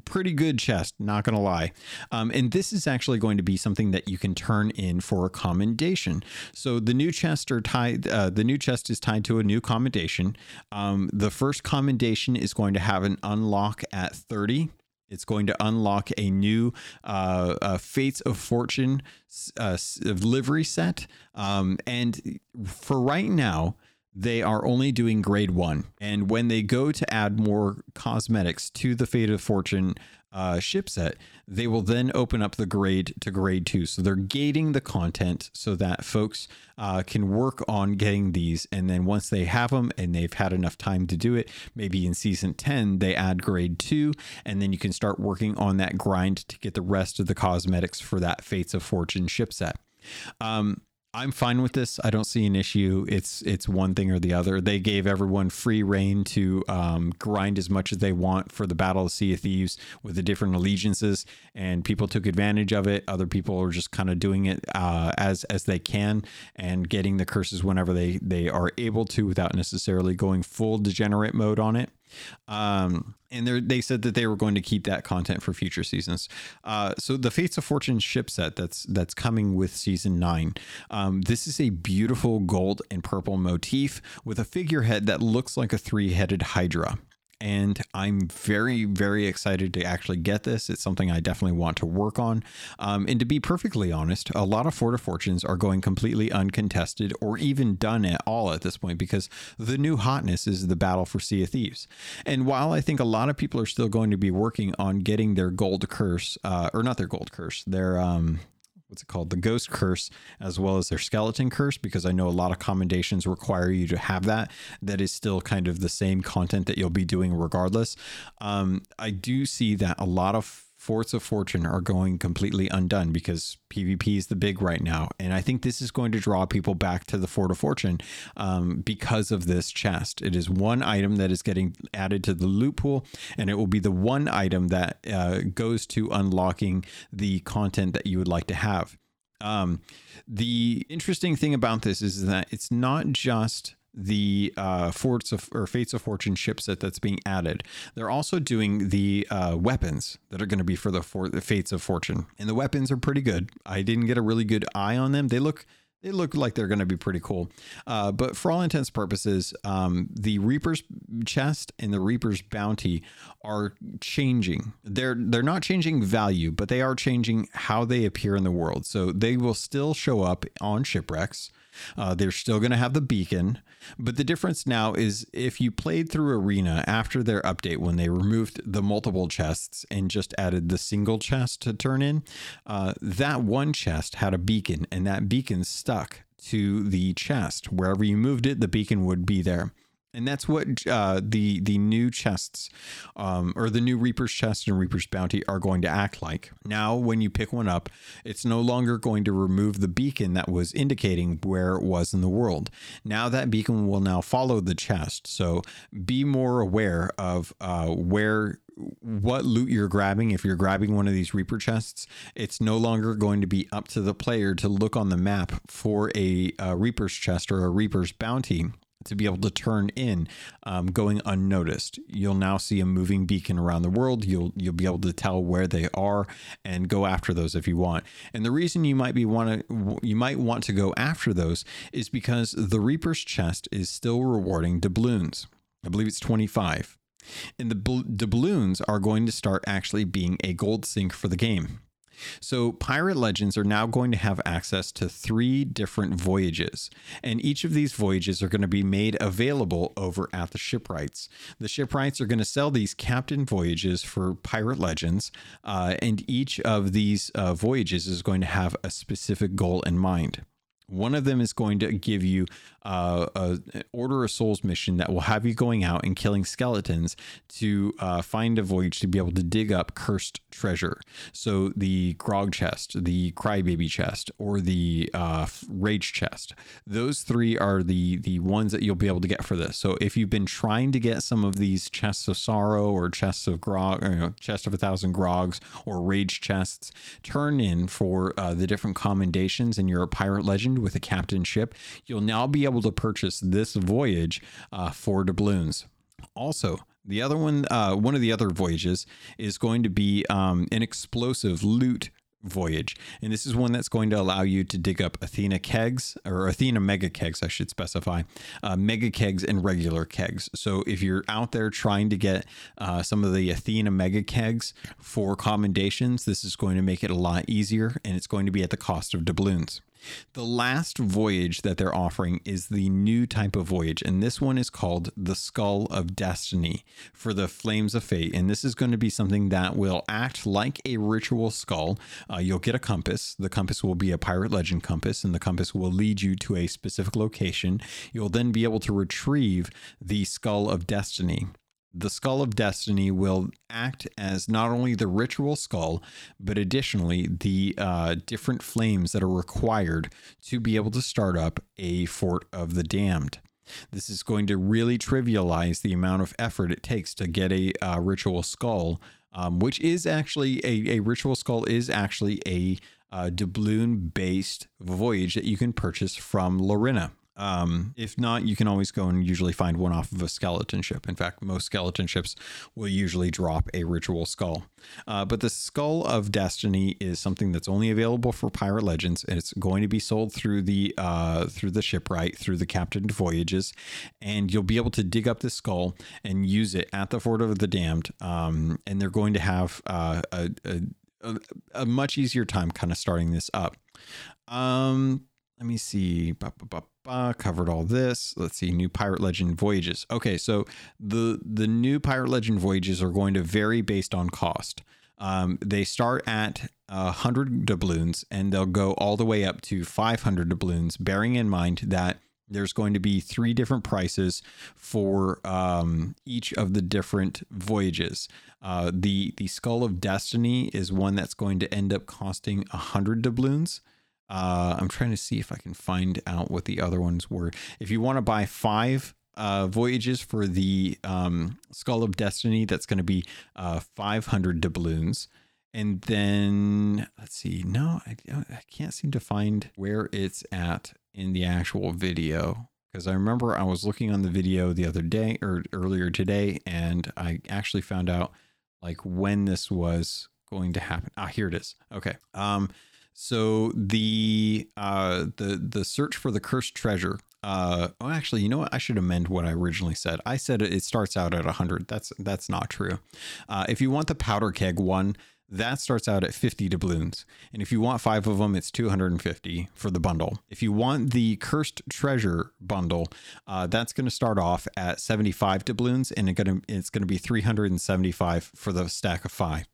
pretty good chest, not going to lie. Um, and this is actually going to be something that you can turn in for a commendation. So the new chest are tied. Uh, the new chest is tied to a new commendation. Um, the first commendation is going to have an unlock at thirty. It's going to unlock a new uh, uh, Fates of Fortune uh, livery set. Um, and for right now, they are only doing grade one. And when they go to add more cosmetics to the Fate of Fortune uh, ship set, they will then open up the grade to grade two. So they're gating the content so that folks uh, can work on getting these. And then once they have them and they've had enough time to do it, maybe in season 10, they add grade two. And then you can start working on that grind to get the rest of the cosmetics for that Fates of Fortune ship set. Um, I'm fine with this. I don't see an issue. It's it's one thing or the other. They gave everyone free reign to um, grind as much as they want for the Battle of Sea of Thieves with the different allegiances, and people took advantage of it. Other people are just kind of doing it uh, as as they can and getting the curses whenever they they are able to without necessarily going full degenerate mode on it. Um, and they said that they were going to keep that content for future seasons. Uh, so the Fates of Fortune ship set that's that's coming with season nine. Um, this is a beautiful gold and purple motif with a figurehead that looks like a three-headed Hydra and I'm very, very excited to actually get this. It's something I definitely want to work on. Um, and to be perfectly honest, a lot of Fort of Fortunes are going completely uncontested or even done at all at this point because the new hotness is the battle for Sea of Thieves. And while I think a lot of people are still going to be working on getting their gold curse, uh, or not their gold curse, their um, what's it called the ghost curse as well as their skeleton curse because i know a lot of commendations require you to have that. That is still kind of the same content that you'll be doing regardless. Um, i do see that a lot of forts of fortune are going completely undone because pvp is the big right now. And i think this is going to draw people back to the fort of fortune um, because of this chest. It is one item that is getting added to the loot pool and it will be the one item that uh, goes to unlocking the content that you would like to have. Um, the interesting thing about this is that it's not just the uh, Forts of or Fates of Fortune ship set that's being added. They're also doing the uh, weapons that are going to be for the, for the Fates of Fortune, and the weapons are pretty good. I didn't get a really good eye on them. They look they look like they're going to be pretty cool. Uh, but for all intents purposes, um, the Reaper's chest and the Reaper's bounty are changing. They're they're not changing value, but they are changing how they appear in the world. So they will still show up on shipwrecks. Uh, they're still going to have the beacon, but the difference now is if you played through Arena after their update when they removed the multiple chests and just added the single chest to turn in, uh, that one chest had a beacon and that beacon stuck to the chest. Wherever you moved it, the beacon would be there and that's what uh, the the new chests um, or the new Reaper's chest and Reaper's bounty are going to act like. Now, when you pick one up, it's no longer going to remove the beacon that was indicating where it was in the world. Now that beacon will now follow the chest. So be more aware of uh, where what loot you're grabbing if you're grabbing one of these reaper chests it's no longer going to be up to the player to look on the map for a, a reaper's chest or a reaper's bounty to be able to turn in um, going unnoticed. You'll now see a moving beacon around the world. You'll you'll be able to tell where they are and go after those if you want. And the reason you might be want to you might want to go after those is because the Reaper's chest is still rewarding doubloons. I believe it's 25. And the doubloons are going to start actually being a gold sink for the game. So, Pirate Legends are now going to have access to three different voyages, and each of these voyages are going to be made available over at the shipwrights. The shipwrights are going to sell these captain voyages for Pirate Legends, uh, and each of these uh, voyages is going to have a specific goal in mind. One of them is going to give you uh, a Order of Souls mission that will have you going out and killing skeletons to uh, find a voyage to be able to dig up cursed treasure. So the Grog chest, the Crybaby chest, or the uh, Rage chest. Those three are the the ones that you'll be able to get for this. So if you've been trying to get some of these chests of sorrow or chests of grog, or, you know, chest of a thousand grogs or Rage chests, turn in for uh, the different commendations, and you're a pirate legend with a captain ship, you'll now be able to purchase this voyage uh, for doubloons. Also, the other one, uh, one of the other voyages is going to be um, an explosive loot voyage. And this is one that's going to allow you to dig up Athena kegs or Athena mega kegs, I should specify, uh, mega kegs and regular kegs. So if you're out there trying to get uh, some of the Athena mega kegs for commendations, this is going to make it a lot easier and it's going to be at the cost of doubloons. The last voyage that they're offering is the new type of voyage, and this one is called the Skull of Destiny for the Flames of Fate. And this is going to be something that will act like a ritual skull. Uh, you'll get a compass. The compass will be a pirate legend compass, and the compass will lead you to a specific location. You'll then be able to retrieve the Skull of Destiny the Skull of Destiny will act as not only the ritual skull, but additionally the uh, different flames that are required to be able to start up a Fort of the Damned. This is going to really trivialize the amount of effort it takes to get a uh, ritual skull, um, which is actually a, a ritual skull is actually a uh, doubloon based voyage that you can purchase from Larinna. Um, if not, you can always go and usually find one off of a skeleton ship. In fact, most skeleton ships will usually drop a ritual skull. Uh, but the Skull of Destiny is something that's only available for Pirate Legends, and it's going to be sold through the uh, through the shipwright, through the captain voyages, and you'll be able to dig up this skull and use it at the Fort of the Damned. Um, and they're going to have uh, a, a, a, much easier time kind of starting this up. Um, let me see. Ba, ba, ba, ba, covered all this. Let's see. New Pirate Legend voyages. Okay, so the the new Pirate Legend voyages are going to vary based on cost. Um, they start at uh, 100 doubloons and they'll go all the way up to 500 doubloons, bearing in mind that there's going to be three different prices for um, each of the different voyages. Uh, the the Skull of Destiny is one that's going to end up costing 100 doubloons. Uh, I'm trying to see if I can find out what the other ones were. If you want to buy five uh, voyages for the um, Skull of Destiny, that's going to be uh, 500 doubloons. And then let's see. No, I, I can't seem to find where it's at in the actual video because I remember I was looking on the video the other day or earlier today, and I actually found out like when this was going to happen. Ah, here it is. Okay. Um, so the uh, the the search for the cursed treasure. Uh, oh, actually, you know what? I should amend what I originally said. I said it starts out at 100. That's that's not true. Uh, if you want the powder keg one, that starts out at 50 doubloons. And if you want five of them, it's 250 for the bundle. If you want the Cursed Treasure bundle, uh, that's going to start off at 75 doubloons and it gonna, it's going to be 375 for the stack of five.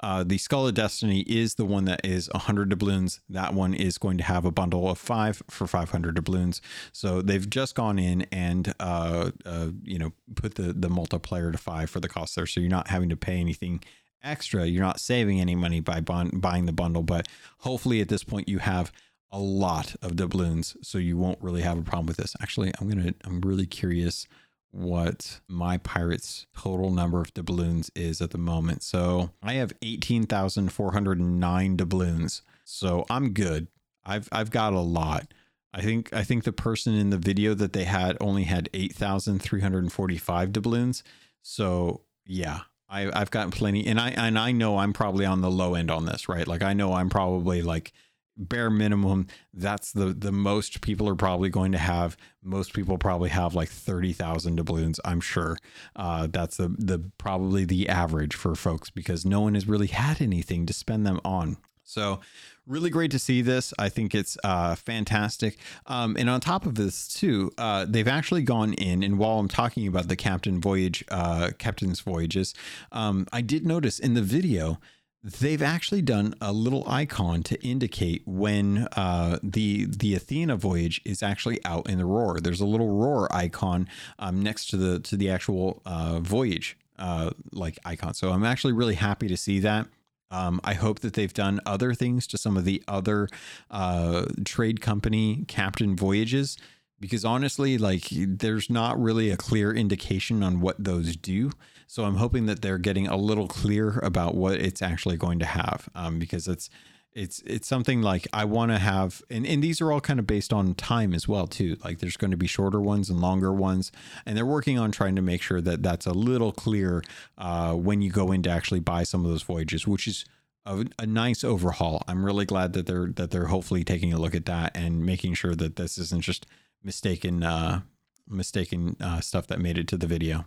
Uh, the Skull of Destiny is the one that is 100 doubloons. That one is going to have a bundle of five for 500 doubloons. So they've just gone in and uh, uh, you know put the the multiplier to five for the cost there. So you're not having to pay anything extra. You're not saving any money by buying the bundle, but hopefully at this point you have a lot of doubloons, so you won't really have a problem with this. Actually, I'm gonna. I'm really curious what my pirates total number of doubloons is at the moment. So I have 18,409 doubloons. So I'm good. I've I've got a lot. I think I think the person in the video that they had only had 8,345 doubloons. So yeah, I, I've gotten plenty, and I and I know I'm probably on the low end on this, right? Like I know I'm probably like bare minimum. That's the the most people are probably going to have. Most people probably have like thirty thousand doubloons. I'm sure. Uh, that's the the probably the average for folks because no one has really had anything to spend them on. So really great to see this. I think it's uh, fantastic. Um, and on top of this, too, uh, they've actually gone in. And while I'm talking about the captain voyage, uh, captain's voyages, um, I did notice in the video they've actually done a little icon to indicate when uh, the the Athena voyage is actually out in the roar. There's a little roar icon um, next to the to the actual uh, voyage uh, like icon. So I'm actually really happy to see that. Um, I hope that they've done other things to some of the other uh, trade company captain voyages because honestly, like there's not really a clear indication on what those do. So I'm hoping that they're getting a little clear about what it's actually going to have um, because it's it's it's something like I want to have and, and these are all kind of based on time as well too. Like there's going to be shorter ones and longer ones and they're working on trying to make sure that that's a little clear uh, when you go in to actually buy some of those voyages which is a, a, nice overhaul. I'm really glad that they're that they're hopefully taking a look at that and making sure that this isn't just mistaken uh, mistaken uh, stuff that made it to the video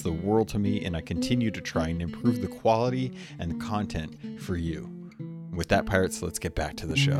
the world to me, and I continue to try and improve the quality and the content for you. With that, Pirates, let's get back to the show.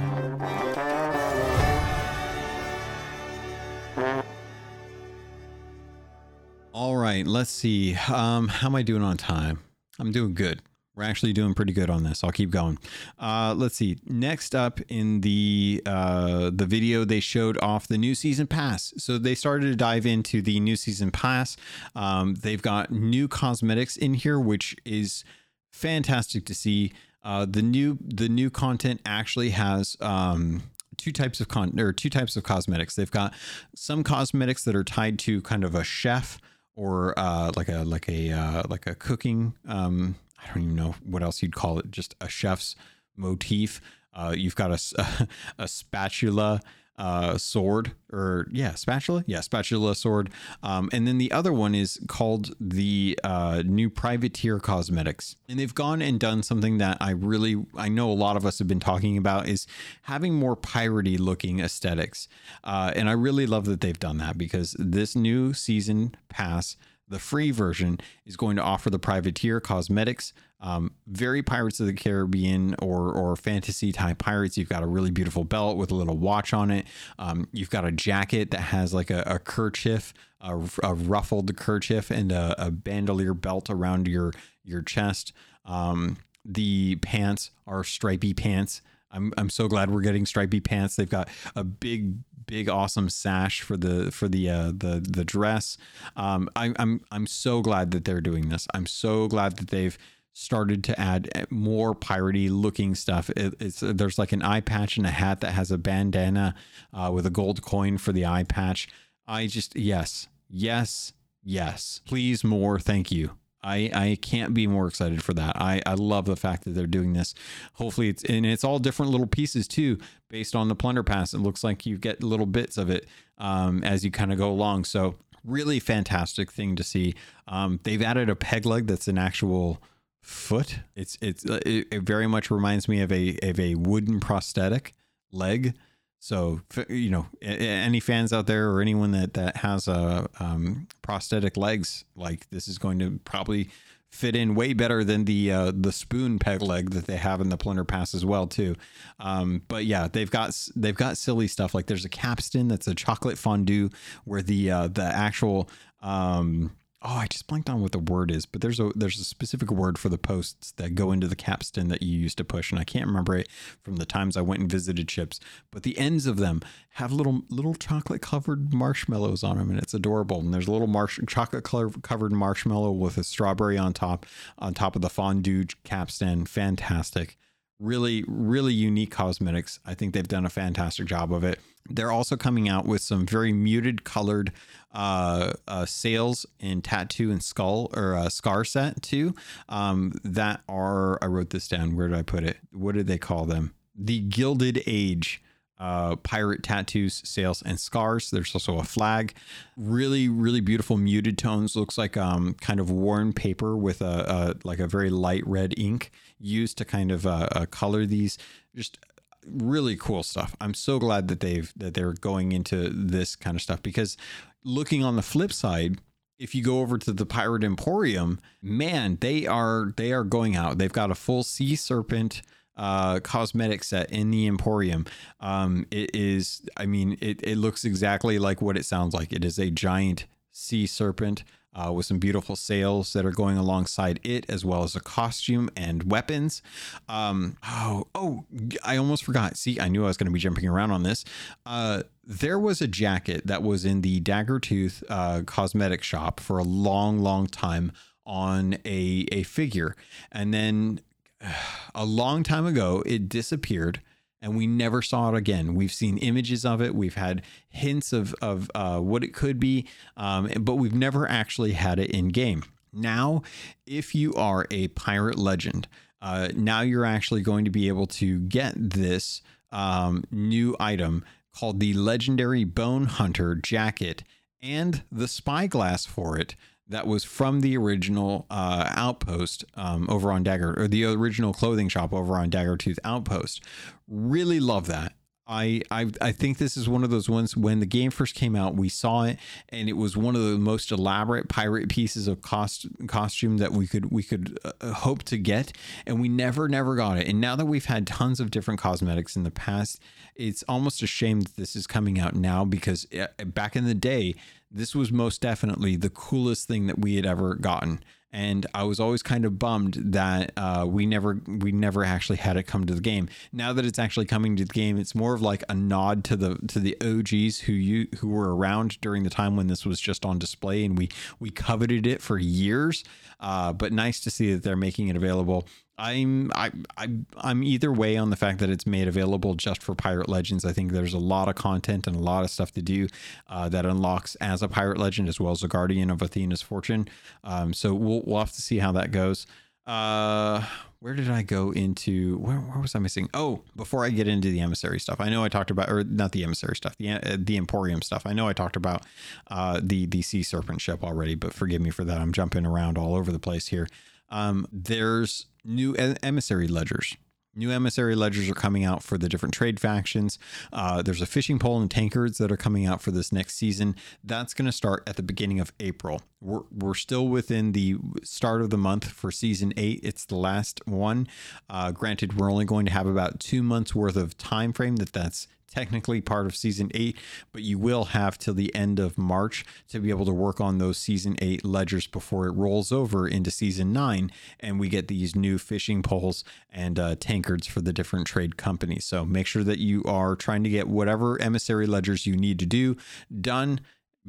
All right, let's see. Um, how am I doing on time? I'm doing good. We're actually doing pretty good on this. I'll keep going. Uh, let's see. Next up in the uh, the video, they showed off the new season pass. So they started to dive into the new season pass. Um, they've got new cosmetics in here, which is fantastic to see. Uh, the new the new content actually has um, two types of con or two types of cosmetics. They've got some cosmetics that are tied to kind of a chef or uh, like a like a uh, like a cooking. Um, I don't even know what else you'd call it. Just a chef's motif. Uh, you've got a, a spatula uh, sword, or yeah, spatula, yeah, spatula sword. Um, and then the other one is called the uh, new privateer cosmetics, and they've gone and done something that I really, I know a lot of us have been talking about is having more piratey looking aesthetics, uh, and I really love that they've done that because this new season pass the free version is going to offer the privateer cosmetics. Um, very Pirates of the Caribbean or or fantasy type pirates. You've got a really beautiful belt with a little watch on it. Um, you've got a jacket that has like a, a kerchief, a, a, ruffled kerchief, and a, a, bandolier belt around your your chest. Um, the pants are stripy pants. I'm I'm so glad we're getting stripy pants. They've got a big big awesome sash for the for the uh, the the dress. Um, I, I'm I'm so glad that they're doing this. I'm so glad that they've started to add eh, more piratey looking stuff. It, it's there's like an eye patch and a hat that has a bandana uh, with a gold coin for the eye patch. I just yes, yes, yes. Please more. Thank you. I, I can't be more excited for that. I, I love the fact that they're doing this. Hopefully it's and it's all different little pieces too, based on the plunder pass. It looks like you get little bits of it um, as you kind of go along. So really fantastic thing to see. Um, they've added a peg leg that's an actual foot. It's it's it, it very much reminds me of a of a wooden prosthetic leg. So you know, any fans out there or anyone that that has a um, prosthetic legs, like this is going to probably fit in way better than the uh, the spoon peg leg that they have in the Plunder Pass as well too. Um, but yeah, they've got they've got silly stuff like there's a capstan that's a chocolate fondue where the uh, the actual um, oh i just blanked on what the word is but there's a there's a specific word for the posts that go into the capstan that you used to push and i can't remember it from the times i went and visited chips but the ends of them have little little chocolate covered marshmallows on them and it's adorable. And there's a little marsh chocolate covered marshmallow with a strawberry on top on top of the fondue capstan. Fantastic. Really really unique cosmetics. I think they've done a fantastic job of it they're also coming out with some very muted colored uh, uh, sails in tattoo and skull or uh, scar set too. Um, that are I wrote this down. Where did I put it? What did they call them? The Gilded Age. Uh, pirate tattoos, sails, and scars. There's also a flag. Really, really beautiful muted tones. Looks like um, kind of worn paper with a, a like a very light red ink used to kind of uh, uh, color these. Just really cool stuff. I'm so glad that they've that they're going into this kind of stuff because looking on the flip side, if you go over to the Pirate Emporium, man, they are they are going out. They've got a full sea serpent uh, cosmetic set in the Emporium. Um, it is, I mean, it, it looks exactly like what it sounds like. It is a giant sea serpent uh, with some beautiful sails that are going alongside it, as well as a costume and weapons. Um, oh, oh, I almost forgot. See, I knew I was going to be jumping around on this. Uh, there was a jacket that was in the Daggertooth uh, cosmetic shop for a long, long time on a a figure, and then a long time ago it disappeared and we never saw it again. We've seen images of it, we've had hints of of uh, what it could be, um, but we've never actually had it in game. Now, if you are a pirate legend, uh, now you're actually going to be able to get this um, new item called the Legendary Bone Hunter jacket and the spyglass for it that was from the original uh, outpost um, over on Dagger, or the original clothing shop over on Daggertooth Outpost. Really love that. I, I I think this is one of those ones when the game first came out, we saw it, and it was one of the most elaborate pirate pieces of cost costume that we could we could uh, hope to get, and we never never got it. And now that we've had tons of different cosmetics in the past, it's almost a shame that this is coming out now because uh, back in the day, this was most definitely the coolest thing that we had ever gotten and I was always kind of bummed that uh, we never we never actually had it come to the game. Now that it's actually coming to the game, it's more of like a nod to the to the OGs who you who were around during the time when this was just on display, and we we coveted it for years. Uh, but nice to see that they're making it available. I'm I, I I'm either way on the fact that it's made available just for Pirate Legends. I think there's a lot of content and a lot of stuff to do uh, that unlocks as a Pirate Legend as well as a Guardian of Athena's Fortune. Um, so we'll we'll have to see how that goes. Uh, where did I go into? Where, where was I missing? Oh, before I get into the emissary stuff, I know I talked about, or not the emissary stuff, the uh, the Emporium stuff. I know I talked about uh, the the Sea Serpent ship already, but forgive me for that. I'm jumping around all over the place here. Um, there's new emissary ledgers. New emissary ledgers are coming out for the different trade factions. Uh, there's a fishing pole and tankards that are coming out for this next season. That's going to start at the beginning of April. We're, we're still within the start of the month for season eight. It's the last one. Uh, granted, we're only going to have about two months worth of time frame that that's technically part of season eight, but you will have till the end of March to be able to work on those season eight ledgers before it rolls over into season nine and we get these new fishing poles and uh, tankards for the different trade companies. So make sure that you are trying to get whatever emissary ledgers you need to do done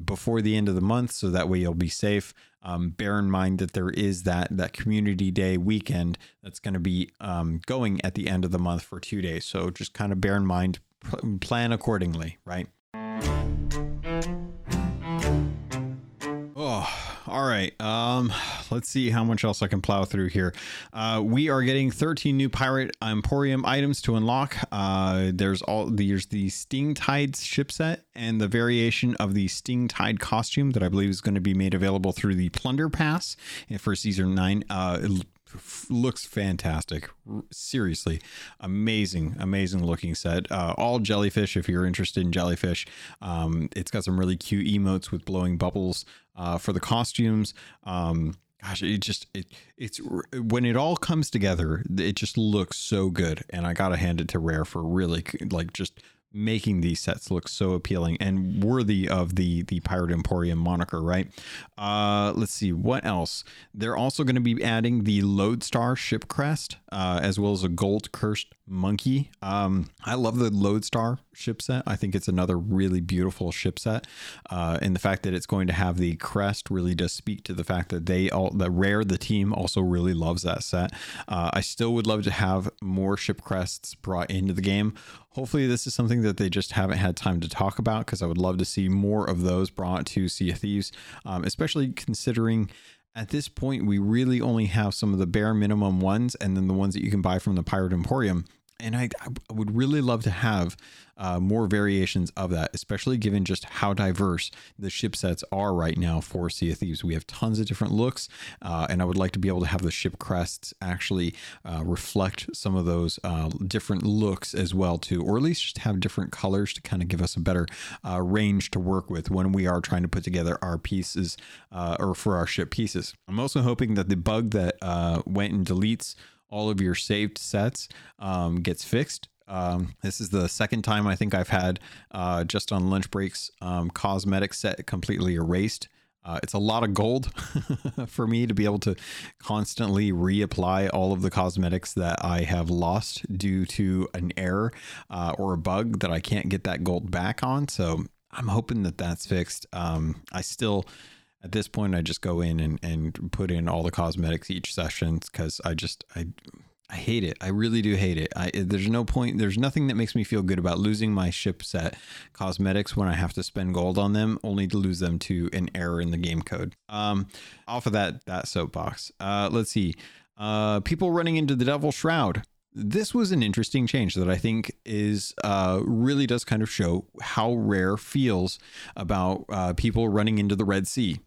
before the end of the month so that way you'll be safe um, bear in mind that there is that that community day weekend that's going to be um, going at the end of the month for two days so just kind of bear in mind plan accordingly, right? Oh, all right. Um, let's see how much else I can plow through here. Uh, we are getting 13 new Pirate Emporium items to unlock. Uh, there's all there's the Sting Tide ship set and the variation of the Sting Tide costume that I believe is going to be made available through the Plunder Pass for season nine. Uh, looks fantastic. Seriously, amazing, amazing looking set. Uh, all jellyfish. If you're interested in jellyfish, um, it's got some really cute emotes with blowing bubbles uh, for the costumes. Um, gosh, it just it it's when it all comes together, it just looks so good. And I gotta hand it to Rare for really like just making these sets look so appealing and worthy of the the Pirate Emporium moniker, right? Uh, let's see what else. They're also going to be adding the Lodestar ship crest, uh, as well as a gold cursed monkey. Um, I love the Lodestar ship set. I think it's another really beautiful ship set, uh, and the fact that it's going to have the crest really does speak to the fact that they all the rare the team also really loves that set. Uh, I still would love to have more ship crests brought into the game. Hopefully, this is something that they just haven't had time to talk about because I would love to see more of those brought to Sea of Thieves, um, especially considering at this point we really only have some of the bare minimum ones and then the ones that you can buy from the Pirate Emporium and I, I, would really love to have uh, more variations of that, especially given just how diverse the ship sets are right now for Sea of Thieves. We have tons of different looks, uh, and I would like to be able to have the ship crests actually uh, reflect some of those uh, different looks as well, too, or at least just have different colors to kind of give us a better uh, range to work with when we are trying to put together our pieces uh, or for our ship pieces. I'm also hoping that the bug that went and deletes all of your saved sets um, gets fixed. Um, this is the second time I think I've had uh, just on lunch breaks um, cosmetic set completely erased. Uh, it's a lot of gold for me to be able to constantly reapply all of the cosmetics that I have lost due to an error uh, or a bug that I can't get that gold back on. So I'm hoping that that's fixed. Um, I still at this point i just go in and, and put in all the cosmetics each session because i just i I hate it. I really do hate it. I, there's no point. There's nothing that makes me feel good about losing my ship set cosmetics when I have to spend gold on them, only to lose them to an error in the game code. Um, off of that that soapbox. Uh, let's see. Uh, people running into the Devil Shroud. This was an interesting change that I think is uh, really does kind of show how rare feels about uh, people running into the Red Sea.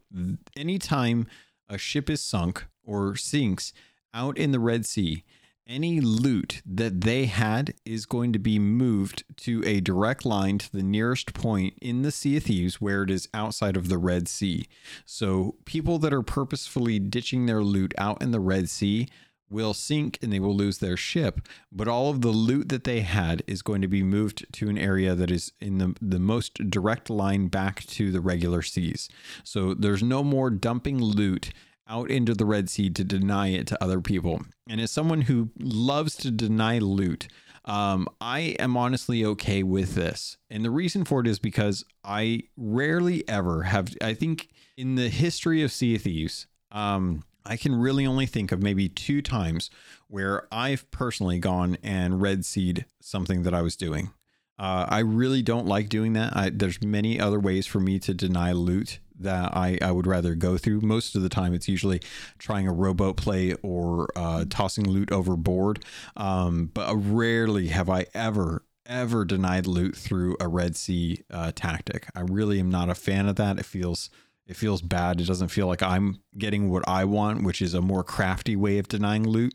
Anytime a ship is sunk or sinks out in the Red Sea, any loot that they had is going to be moved to a direct line to the nearest point in the Sea of Thieves where it is outside of the Red Sea. So people that are purposefully ditching their loot out in the Red Sea will sink and they will lose their ship, but all of the loot that they had is going to be moved to an area that is in the, the most direct line back to the regular seas. So there's no more dumping loot out into the Red Sea to deny it to other people. And as someone who loves to deny loot, um, I am honestly okay with this. And the reason for it is because I rarely ever have, I think in the history of Sea of Thieves, um, I can really only think of maybe two times where I've personally gone and red seed something that I was doing. Uh, I really don't like doing that. I, there's many other ways for me to deny loot that I, I would rather go through. Most of the time, it's usually trying a rowboat play or uh, tossing loot overboard. Um, but rarely have I ever, ever denied loot through a Red Sea uh, tactic. I really am not a fan of that. It feels it feels bad. It doesn't feel like I'm getting what I want, which is a more crafty way of denying loot.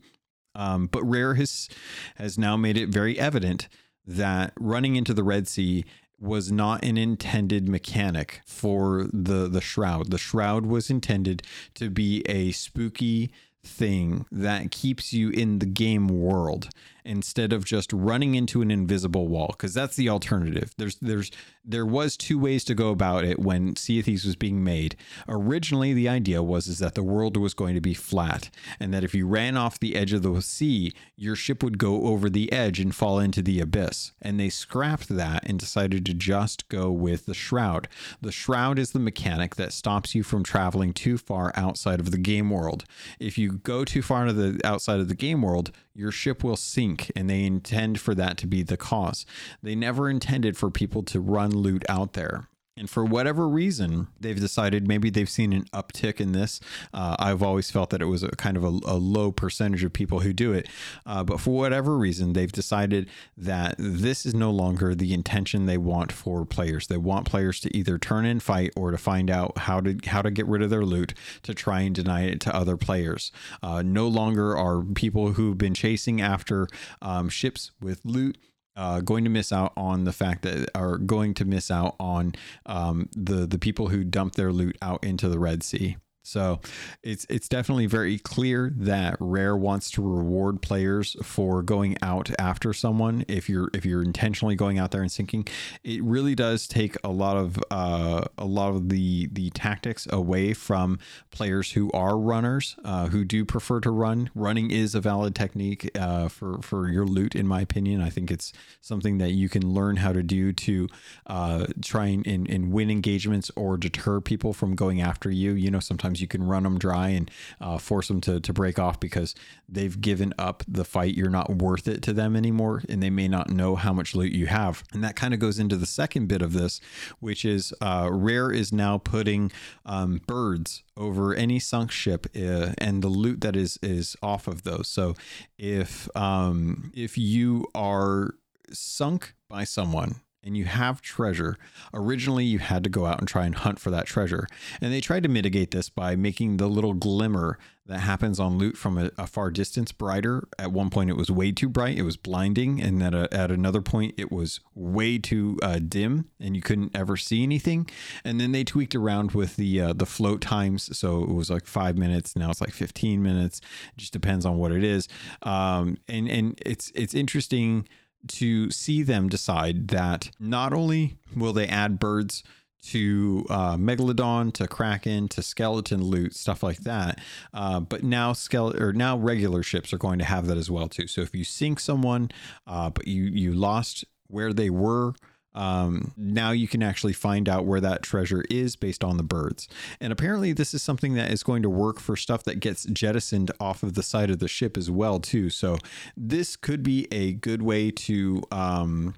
Um, but Rare has has now made it very evident that running into the Red Sea was not an intended mechanic for the the shroud. The shroud was intended to be a spooky thing that keeps you in the game world instead of just running into an invisible wall because that's the alternative. There's there's there was two ways to go about it when Sea of Thieves was being made. Originally the idea was is that the world was going to be flat and that if you ran off the edge of the sea your ship would go over the edge and fall into the abyss. And they scrapped that and decided to just go with the shroud. The shroud is the mechanic that stops you from traveling too far outside of the game world. If you go too far into the outside of the game world your ship will sink and they intend for that to be the cause. They never intended for people to run loot out there. And for whatever reason, they've decided maybe they've seen an uptick in this. Uh, I've always felt that it was a kind of a, a low percentage of people who do it. Uh, but for whatever reason, they've decided that this is no longer the intention they want for players. They want players to either turn and fight or to find out how to how to get rid of their loot to try and deny it to other players. Uh, no longer are people who've been chasing after um, ships with loot uh, going to miss out on the fact that are going to miss out on um, the the people who dump their loot out into the Red Sea. So it's it's definitely very clear that Rare wants to reward players for going out after someone. If you're if you're intentionally going out there and sinking, it really does take a lot of uh, a lot of the the tactics away from players who are runners uh, who do prefer to run. Running is a valid technique uh, for for your loot, in my opinion. I think it's something that you can learn how to do to uh, try and, and, and win engagements or deter people from going after you. You know, sometimes sometimes you can run them dry and uh, force them to, to break off because they've given up the fight. You're not worth it to them anymore, and they may not know how much loot you have. And that kind of goes into the second bit of this, which is uh, Rare is now putting um, birds over any sunk ship uh, and the loot that is is off of those. So if um, if you are sunk by someone and you have treasure, originally you had to go out and try and hunt for that treasure. And they tried to mitigate this by making the little glimmer that happens on loot from a, a far distance brighter. At one point, it was way too bright, it was blinding. And at, at another point, it was way too uh, dim and you couldn't ever see anything. And then they tweaked around with the, uh, the float times. So it was like five minutes, now it's like 15 minutes. It just depends on what it is. Um, and, and it's, it's interesting to see them decide that not only will they add birds to uh, megalodon to kraken to skeleton loot stuff like that uh, but now skeleton or now regular ships are going to have that as well too. So if you sink someone uh, but you you lost where they were um, now you can actually find out where that treasure is based on the birds. And apparently, this is something that is going to work for stuff that gets jettisoned off of the side of the ship as well, too. So this could be a good way to um,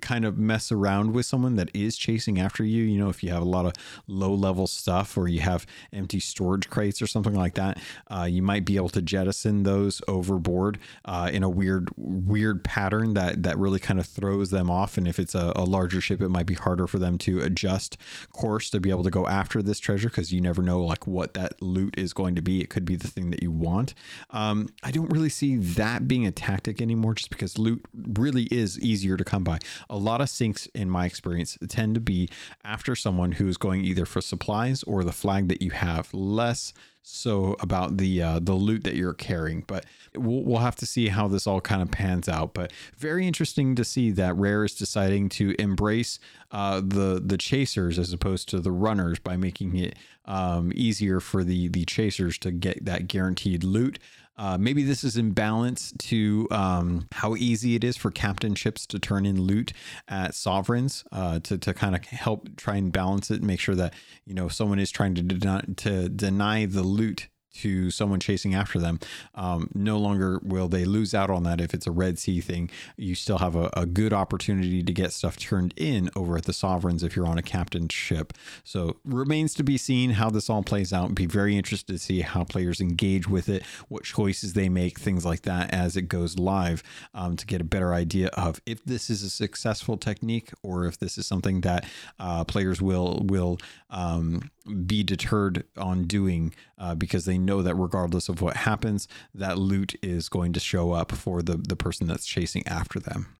kind of mess around with someone that is chasing after you. You know, if you have a lot of low level stuff or you have empty storage crates or something like that, uh, you might be able to jettison those overboard uh, in a weird, weird pattern that that really kind of throws them off. And if it's a, a larger ship, it might be harder for them to adjust course to be able to go after this treasure because you never know like what that loot is going to be. It could be the thing that you want. Um, I don't really see that being a tactic anymore, just because loot really is easier to come by a lot of sinks in my experience tend to be after someone who is going either for supplies or the flag that you have less so about the uh, the loot that you're carrying but we'll, we'll have to see how this all kind of pans out. But very interesting to see that rare is deciding to embrace uh, the the chasers as opposed to the runners by making it um, easier for the the chasers to get that guaranteed loot uh, maybe this is in balance to um, how easy it is for captain ships to turn in loot at sovereigns uh, to, to kind of help try and balance it and make sure that you know someone is trying to deny, to deny the loot to someone chasing after them, um, no longer will they lose out on that if it's a Red Sea thing. You still have a, a, good opportunity to get stuff turned in over at the Sovereigns if you're on a captain ship. So remains to be seen how this all plays out. Be very interested to see how players engage with it, what choices they make, things like that as it goes live um, to get a better idea of if this is a successful technique or if this is something that uh, players will will um, be deterred on doing uh, because they know that regardless of what happens, that loot is going to show up for the, the person that's chasing after them.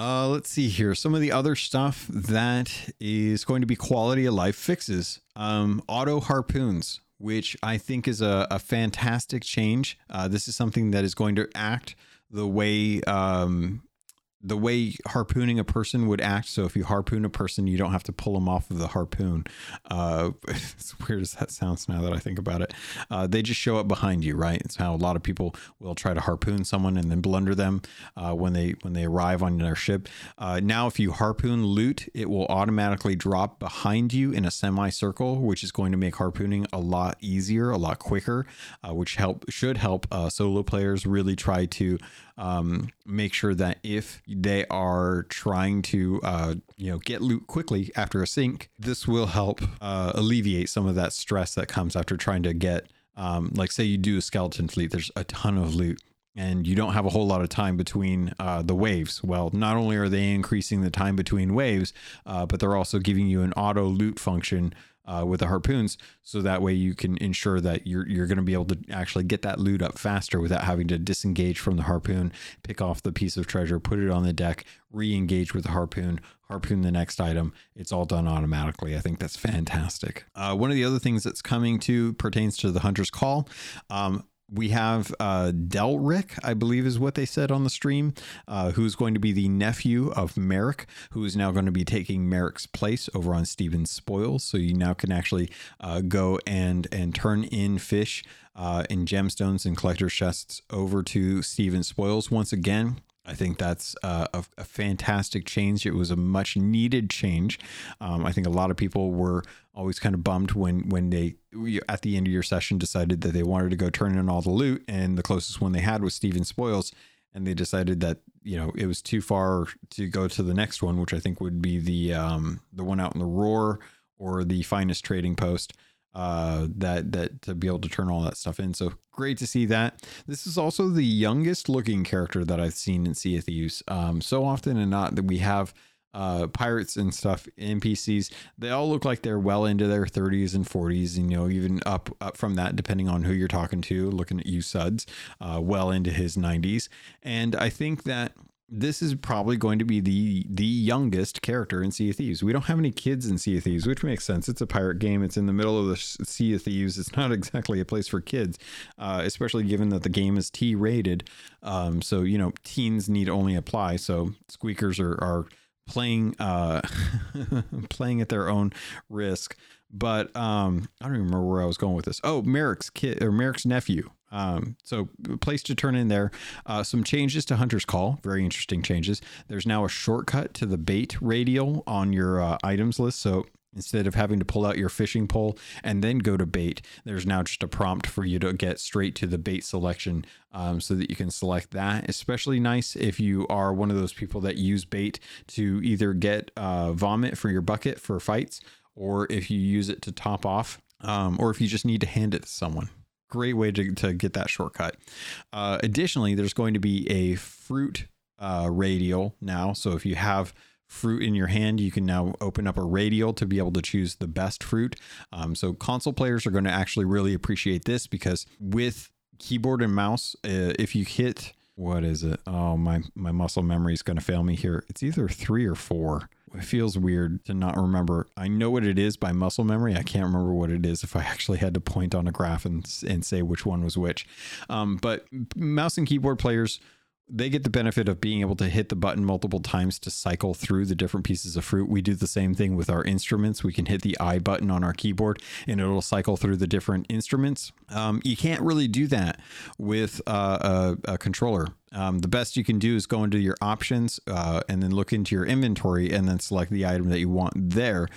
Uh, let's see here. Some of the other stuff that is going to be quality of life fixes. Um, auto harpoons, which I think is a, a fantastic change. Uh, this is something that is going to act the way um, the way harpooning a person would act. So if you harpoon a person, you don't have to pull them off of the harpoon. Uh, weird as that sounds now that I think about it, uh, they just show up behind you, right? It's how a lot of people will try to harpoon someone and then blunder them uh, when they when they arrive on their ship. Uh, now, if you harpoon loot, it will automatically drop behind you in a semicircle, which is going to make harpooning a lot easier, a lot quicker, uh, which help should help uh, solo players really try to um, make sure that if they are trying to uh, you know get loot quickly after a sink, this will help uh, alleviate some of that stress that comes after trying to get um, like say you do a skeleton fleet. There's a ton of loot and you don't have a whole lot of time between uh, the waves. Well, not only are they increasing the time between waves, uh, but they're also giving you an auto loot function uh, with the harpoons, so that way you can ensure that you're you're going to be able to actually get that loot up faster without having to disengage from the harpoon, pick off the piece of treasure, put it on the deck, re-engage with the harpoon, harpoon the next item. It's all done automatically. I think that's fantastic. Uh, one of the other things that's coming to pertains to the Hunter's Call. Um, we have uh, Delric, I believe is what they said on the stream, uh, who's going to be the nephew of Merrick, who is now going to be taking Merrick's place over on Stephen's Spoils. So you now can actually uh, go and and turn in fish uh, in gemstones and collector's chests over to Stephen's Spoils once again. I think that's uh, a, a, fantastic change. It was a much needed change. Um, I think a lot of people were always kind of bummed when when they at the end of your session decided that they wanted to go turn in all the loot, and the closest one they had was Stephen Spoils, and they decided that you know it was too far to go to the next one, which I think would be the um, the one out in the Roar or the Finest Trading Post uh, that that to be able to turn all that stuff in. So great to see that. This is also the youngest looking character that I've seen in Sea of Thieves. Um, so often and not that we have uh, pirates and stuff NPCs. They all look like they're well into their 30s and 40s, and you know even up up from that, depending on who you're talking to. Looking at you, Suds, uh, well into his 90s, and I think that this is probably going to be the the youngest character in Sea of Thieves. We don't have any kids in Sea of Thieves, which makes sense. It's a pirate game. It's in the middle of the Sea of Thieves. It's not exactly a place for kids, uh, especially given that the game is T rated. Um, so you know, teens need only apply. So squeakers are are playing uh, playing at their own risk. But um, I don't even remember where I was going with this. Oh, Merrick's kid or Merrick's nephew. Um, so place to turn in there. Uh, some changes to Hunter's Call, very interesting changes. There's now a shortcut to the bait radial on your uh, items list. So instead of having to pull out your fishing pole and then go to bait, there's now just a prompt for you to get straight to the bait selection um, so that you can select that. Especially nice if you are one of those people that use bait to either get uh, vomit for your bucket for fights or if you use it to top off. Um, or if you just need to hand it to someone great way to, to get that shortcut. Uh, additionally, there's going to be a fruit uh, radial now. So if you have fruit in your hand, you can now open up a radial to be able to choose the best fruit. Um, so console players are going to actually really appreciate this because with keyboard and mouse, uh, if you hit what is it? Oh my my muscle memory is going to fail me here. It's either three or four it feels weird to not remember. I know what it is by muscle memory. I can't remember what it is if I actually had to point on a graph and, and say which one was which. Um, but mouse and keyboard players they get the benefit of being able to hit the button multiple times to cycle through the different pieces of fruit. We do the same thing with our instruments. We can hit the I button on our keyboard and it'll cycle through the different instruments. Um, you can't really do that with uh, a, a, controller. Um, the best you can do is go into your options uh, and then look into your inventory and then select the item that you want there.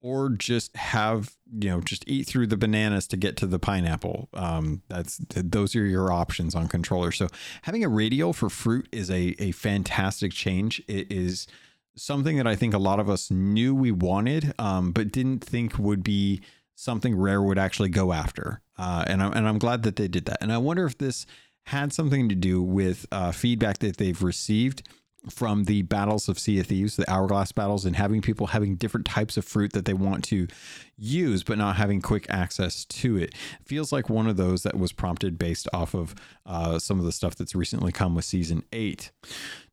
Or just have you know just eat through the bananas to get to the pineapple. Um, that's those are your options on controller. So having a radial for fruit is a, a fantastic change. It is something that i think a lot of us knew we wanted um, but didn't think would be something Rare would actually go after. Uh, and, I'm, and i'm glad that they did that. And i wonder if this had something to do with uh, feedback that they've received from the battles of Sea of Thieves, the hourglass battles, and having people having different types of fruit that they want to use, but not having quick access to it. feels like one of those that was prompted based off of uh, some of the stuff that's recently come with season eight.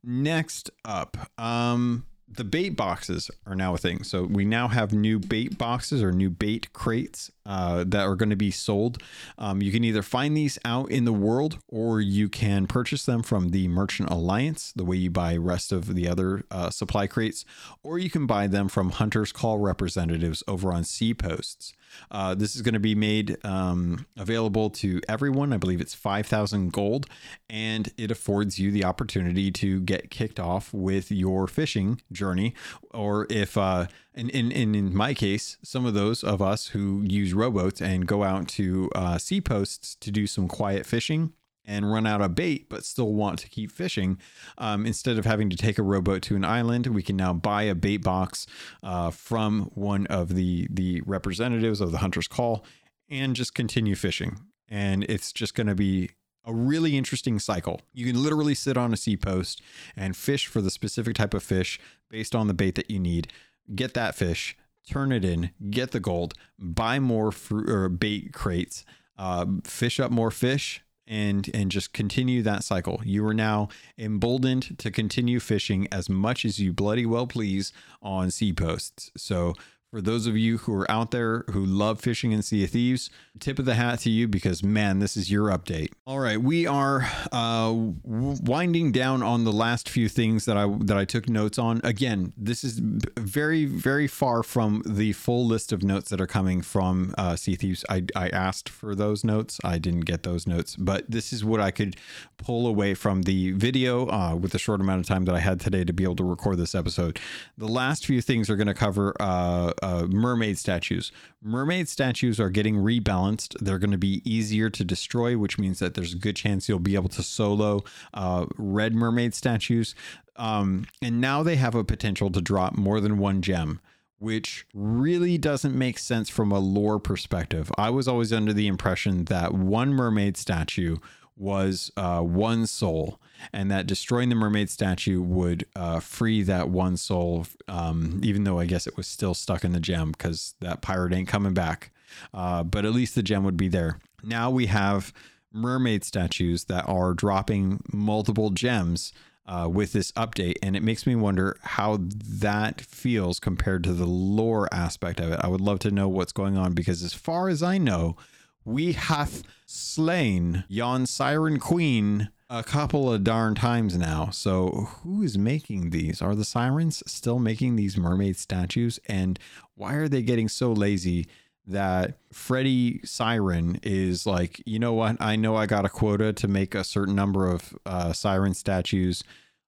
Next up, um, the bait boxes are now a thing. So we now have new bait boxes or new bait crates uh, that are going to be sold. Um, you can either find these out in the world or you can purchase them from the Merchant Alliance, the way you buy rest of the other uh, supply crates, or you can buy them from Hunter's Call representatives over on Sea Posts. Uh, this is going to be made um, available to everyone. I believe it's 5,000 gold, and it affords you the opportunity to get kicked off with your fishing journey. Or if, uh, in, in, in my case, some of those of us who use rowboats and go out to uh, sea posts to do some quiet fishing and run out of bait but still want to keep fishing um, instead of having to take a rowboat to an island we can now buy a bait box uh, from one of the the representatives of the hunter's call and just continue fishing and it's just going to be a really interesting cycle. You can literally sit on a sea post and fish for the specific type of fish based on the bait that you need. Get that fish, turn it in, get the gold, buy more fruit or bait crates, uh, fish up more fish, and and just continue that cycle. You are now emboldened to continue fishing as much as you bloody well please on sea posts. So for those of you who are out there who love fishing in Sea of Thieves, tip of the hat to you because man, this is your update. All right, we are uh, winding down on the last few things that I that I took notes on. Again, this is very very far from the full list of notes that are coming from uh, Sea Thieves. I I asked for those notes, I didn't get those notes, but this is what I could pull away from the video uh, with the short amount of time that I had today to be able to record this episode. The last few things are going to cover uh, uh, mermaid statues. Mermaid statues are getting rebalanced. They're going to be easier to destroy, which means that there's a good chance you'll be able to solo uh, red mermaid statues. Um, and now they have a potential to drop more than one gem which really doesn't make sense from a lore perspective. I was always under the impression that one mermaid statue was uh, one soul, and that destroying the mermaid statue would uh, free that one soul, um, even though I guess it was still stuck in the gem because that pirate ain't coming back. Uh, but at least the gem would be there. Now we have mermaid statues that are dropping multiple gems. Uh, with this update, and it makes me wonder how that feels compared to the lore aspect of it. I would love to know what's going on because, as far as I know, we hath slain yon siren queen a couple of darn times now. So, who is making these? Are the sirens still making these mermaid statues? And why are they getting so lazy that Freddy Siren is like, you know what? I know I got a quota to make a certain number of uh, siren statues.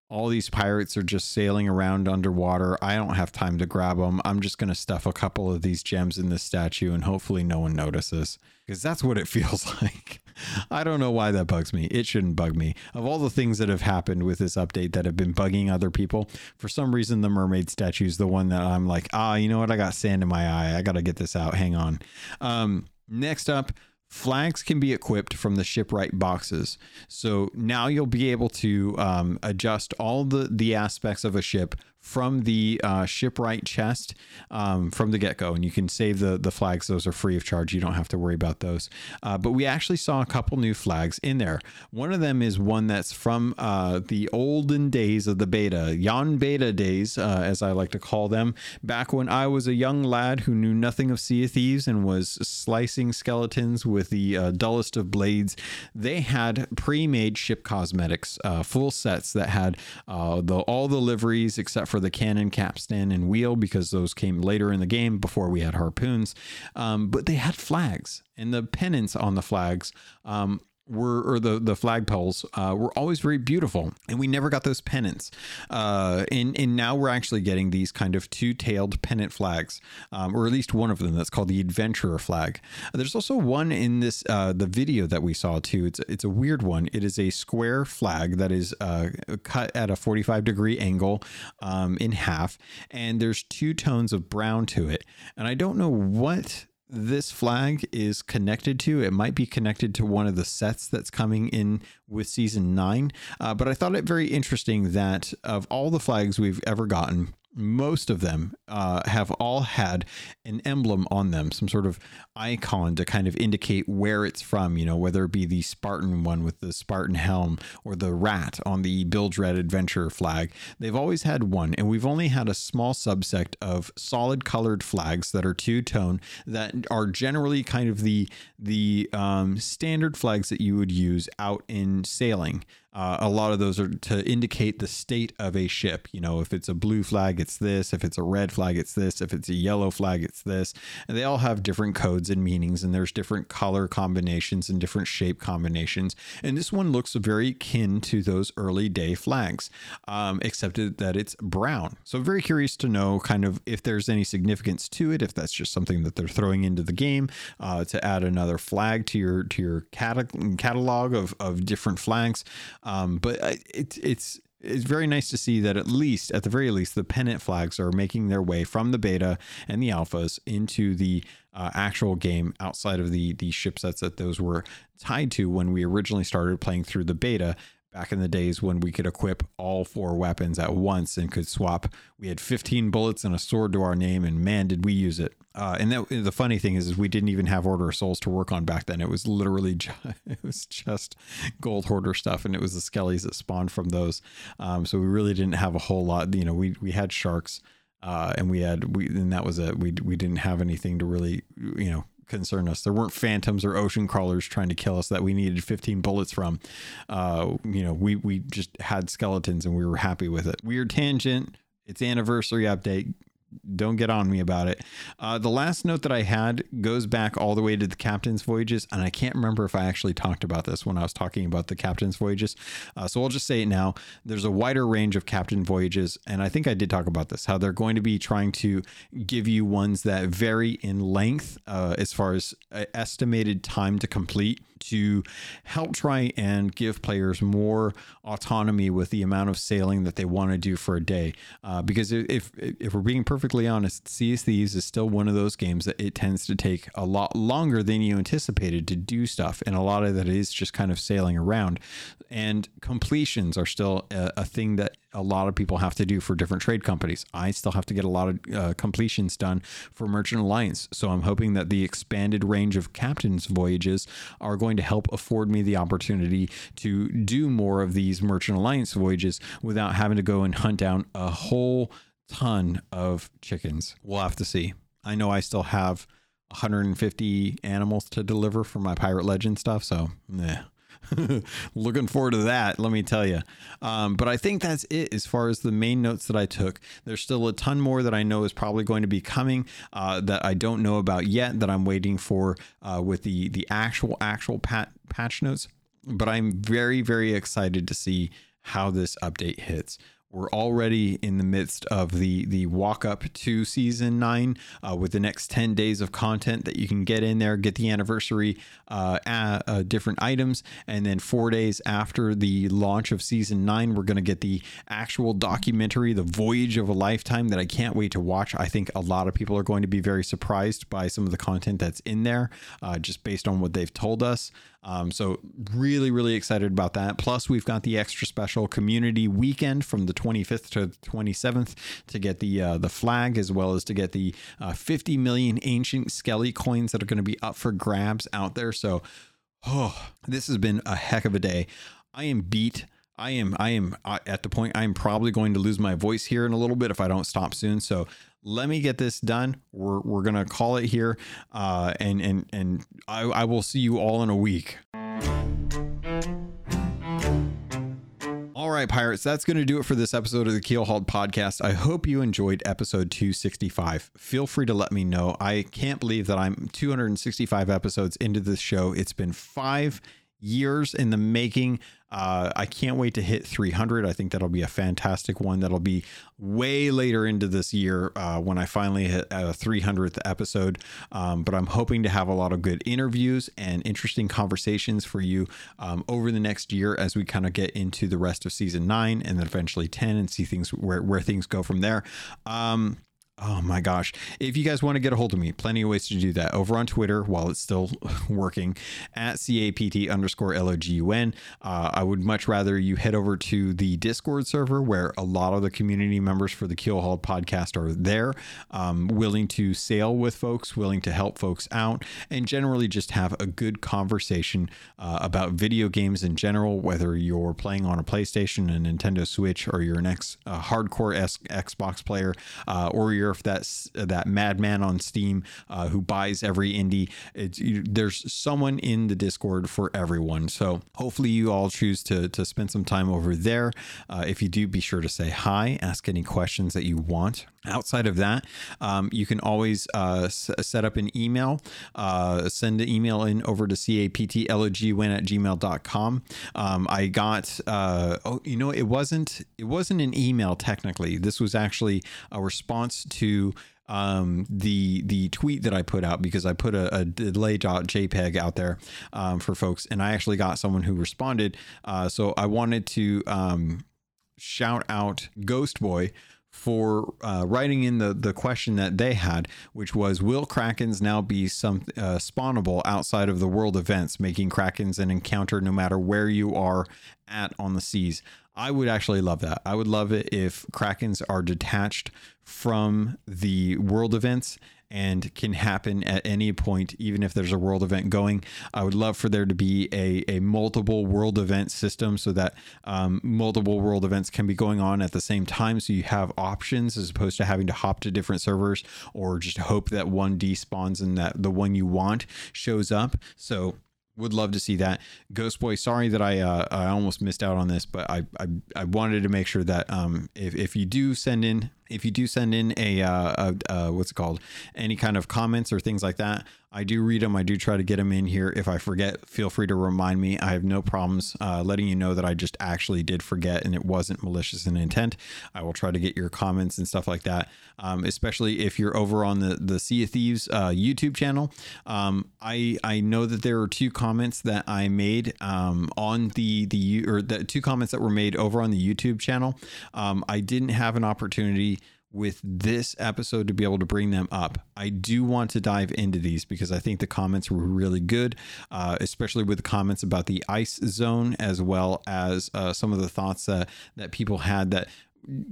All these pirates are just sailing around underwater. I don't have time to grab them. I'm just going to stuff a couple of these gems in this statue and hopefully no one notices because that's what it feels like. I don't know why that bugs me. It shouldn't bug me. Of all the things that have happened with this update that have been bugging other people, for some reason, the mermaid statue is the one that I'm like, ah, you know what? I got sand in my eye. I got to get this out. Hang on. Um, next up, flags can be equipped from the shipwright boxes so now you'll be able to um, adjust all the the aspects of a ship from the uh, shipwright chest um, from the get go, and you can save the the flags. Those are free of charge. You don't have to worry about those. Uh, but we actually saw a couple new flags in there. One of them is one that's from uh, the olden days of the beta, Yon Beta days, uh, as I like to call them. Back when I was a young lad who knew nothing of Sea of Thieves and was slicing skeletons with the uh, dullest of blades, they had pre-made ship cosmetics, uh, full sets that had the all the liveries except for for the cannon, capstan, and wheel because those came later in the game before we had harpoons. Um, but they had flags, and the pennants on the flags um, were or the the flagpoles uh, were always very beautiful, and we never got those pennants. Uh, and and now we're actually getting these kind of two tailed pennant flags, um, or at least one of them that's called the adventurer flag. There's also one in this uh, the video that we saw too. It's it's a weird one. It is a square flag that is uh, cut at a 45 degree angle um, in half, and there's two tones of brown to it. And I don't know what this flag is connected to. It might be connected to one of the sets that's coming in with season nine. Uh, but I thought it very interesting that of all the flags we've ever gotten, most of them uh, have all had an emblem on them, some sort of icon to kind of indicate where it's from, you know, whether it be the Spartan one with the Spartan helm or the rat on the Bilge Rat Adventure flag. They've always had one, and we've only had a small subsect of solid colored flags that are two tone that are generally kind of the the um, standard flags that you would use out in sailing. Uh, a lot of those are to indicate the state of a ship. You know, if it's a blue flag, it's this. If it's a red flag, it's this. If it's a yellow flag, it's this. And they all have different codes and meanings, and there's different color combinations and different shape combinations. And this one looks very kin to those early day flags, um, except that it's brown. So, very curious to know kind of if there's any significance to it, if that's just something that they're throwing into the game uh, to add another flag to your to your catalog of, of different flags. Um, but it's it's it's very nice to see that at least, at the very least, the pennant flags are making their way from the beta and the alphas into the uh, actual game outside of the the ship sets that those were tied to when we originally started playing through the beta back in the days when we could equip all four weapons at once and could swap. We had 15 bullets and a sword to our name, and man, did we use it! Uh, and that, the funny thing is, is, we didn't even have Order of Souls to work on back then. It was literally just, it was just gold hoarder stuff, and it was the skellies that spawned from those. Um, so we really didn't have a whole lot. You know, we we had sharks, uh, and we had we and that was it. We we didn't have anything to really you know concern us. There weren't phantoms or ocean crawlers trying to kill us that we needed 15 bullets from. Uh, you know, we we just had skeletons and we were happy with it. Weird tangent. It's anniversary update don't get on me about it. Uh, the last note that I had goes back all the way to the captain's voyages, and I can't remember if I actually talked about this when I was talking about the captain's voyages. Uh, so I'll just say it now. There's a wider range of captain voyages, and I think I did talk about this how they're going to be trying to give you ones that vary in length uh, as far as uh, estimated time to complete to help try and give players more autonomy with the amount of sailing that they want to do for a day. Uh, because if if we're being perfectly honest, Sea of Thieves is still one of those games that it tends to take a lot longer than you anticipated to do stuff, and a lot of that is just kind of sailing around. And completions are still a, a thing that a lot of people have to do for different trade companies. I still have to get a lot of uh, completions done for Merchant Alliance. So I'm hoping that the expanded range of captain's voyages are going to help afford me the opportunity to do more of these Merchant Alliance voyages without having to go and hunt down a whole ton of chickens. We'll have to see. I know I still have 150 animals to deliver for my Pirate Legend stuff. So, yeah. looking forward to that. Let me tell you. Um, but I think that's it as far as the main notes that I took. There's still a ton more that I know is probably going to be coming uh, that I don't know about yet. That I'm waiting for uh, with the the actual actual pat, patch notes. But I'm very very excited to see how this update hits. We're already in the midst of the the walk up to season nine uh, with the next ten days of content that you can get in there, get the anniversary uh, uh, different items, and then four days after the launch of season nine, we're going to get the actual documentary, "The Voyage of a Lifetime," that I can't wait to watch. I think a lot of people are going to be very surprised by some of the content that's in there, uh, just based on what they've told us. Um, so really, really excited about that. Plus, we've got the extra special community weekend from the 25th to the 27th to get the uh, the flag as well as to get the uh, 50 million ancient Skelly coins that are going to be up for grabs out there. So, oh, this has been a heck of a day. I am beat. I am I am at the point I am probably going to lose my voice here in a little bit if I don't stop soon. So let me get this done. We're, we're gonna call it here, uh, and and and I, I will see you all in a week. All right, pirates, that's going to do it for this episode of the Keelhauled podcast. I hope you enjoyed episode 265. Feel free to let me know. I can't believe that I'm 265 episodes into this show. It's been five years in the making. Uh, I can't wait to hit 300. I think that'll be a fantastic one. That'll be way later into this year uh, when I finally hit a 300th episode. Um, but I'm hoping to have a lot of good interviews and interesting conversations for you um, over the next year as we kind of get into the rest of season nine and then eventually 10 and see things where, where things go from there. Um, Oh my gosh. If you guys want to get a hold of me, plenty of ways to do that. Over on Twitter while it's still working at CAPT underscore LOGUN. Uh, I would much rather you head over to the Discord server where a lot of the community members for the Keelhauled podcast are there, um, willing to sail with folks, willing to help folks out, and generally just have a good conversation uh, about video games in general, whether you're playing on a PlayStation, a Nintendo Switch, or you're an ex, uh, hardcore Xbox player, uh, or you're if that's that madman on Steam uh, who buys every indie. You, there's someone in the Discord for everyone. So hopefully you all choose to to spend some time over there. Uh, if you do, be sure to say hi, ask any questions that you want. Outside of that, um, you can always uh, s- set up an email, uh, send an email in over to captlogwin at gmail.com. Um, I got, uh, oh, you know, it wasn't, it wasn't an email technically. This was actually a response to um, the the tweet that I put out because I put a, a delay.jpg out there um, for folks, and I actually got someone who responded. Uh, so I wanted to um, shout out Ghost Boy for uh, writing in the the question that they had, which was, "Will krakens now be some uh, spawnable outside of the world events, making krakens an encounter no matter where you are at on the seas?" I would actually love that. I would love it if krakens are detached from the world events and can happen at any point, even if there's a world event going. I would love for there to be a, a multiple world event system so that um, multiple world events can be going on at the same time. So you have options as opposed to having to hop to different servers or just hope that one despawns and that the one you want shows up. So would love to see that. Ghost boy sorry that i uh, i almost missed out on this but i i, I wanted to make sure that um if, if you do send in if you do send in a, uh, a uh, what's it called? Any kind of comments or things like that i do read them i do try to get them in here. If i forget feel free to remind me. I have no problems uh, letting you know that i just actually did forget and it wasn't malicious in intent. I will try to get your comments and stuff like that um, especially if you're over on the the sea of thieves uh, youtube channel. Um, i i know that there are two comments that i made um, on the the or the two comments that were made over on the youtube channel. Um, i didn't have an opportunity with this episode to be able to bring them up. I do want to dive into these because I think the comments were really good, uh, especially with the comments about the ice zone, as well as uh, some of the thoughts that that people had that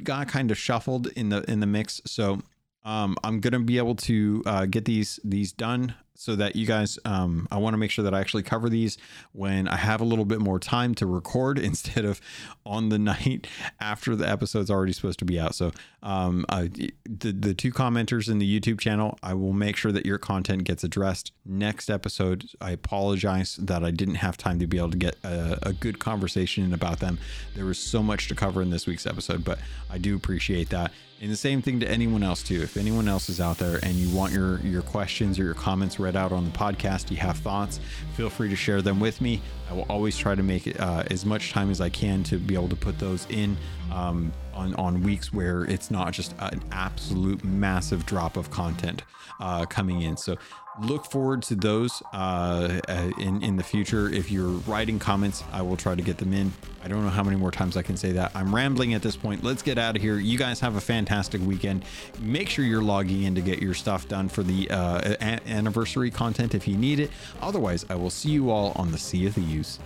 got kind of shuffled in the in the mix. So um, I'm gonna be able to uh, get these these done so that you guys um, i want to make sure that i actually cover these when i have a little bit more time to record instead of on the night after the episode's already supposed to be out so Um, uh, the the two commenters in the YouTube channel, I will make sure that your content gets addressed next episode. I apologize that I didn't have time to be able to get a, a good conversation about them. There was so much to cover in this week's episode, but I do appreciate that. And the same thing to anyone else too. If anyone else is out there and you want your your questions or your comments read out on the podcast, you have thoughts, feel free to share them with me. I will always try to make uh, as much time as I can to be able to put those in um, on on weeks where it's not just an absolute massive drop of content uh, coming in. So look forward to those uh, uh, in in the future. If you're writing comments, I will try to get them in. I don't know how many more times I can say that. I'm rambling at this point. Let's get out of here. You guys have a fantastic weekend. Make sure you're logging in to get your stuff done for the uh, anniversary content if you need it. Otherwise, I will see you all on the Sea of Thieves.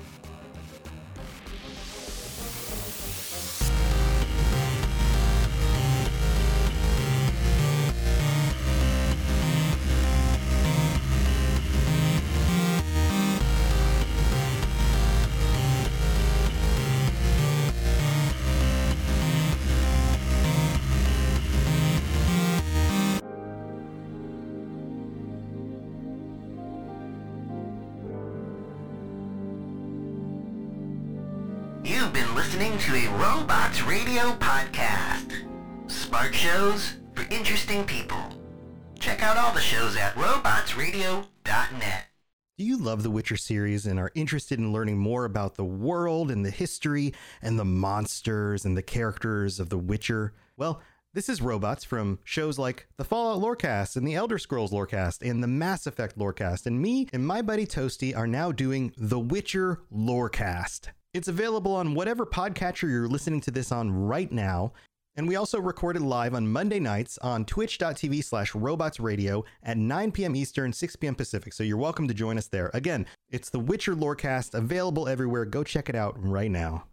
The Witcher series and are interested in learning more about the world and the history and the monsters and the characters of The Witcher? Well, this is Robots from shows like the Fallout Lorecast and the Elder Scrolls Lorecast and the Mass Effect Lorecast. And me and my buddy Toasty are now doing the Witcher Lorecast. It's available on whatever podcatcher you're listening to this on right now. And we also recorded live on Monday nights on twitch.tv slash robots radio at 9 p.m. Eastern, 6 p.m. Pacific. So you're welcome to join us there. Again, it's the Witcher Lorecast available everywhere. Go check it out right now.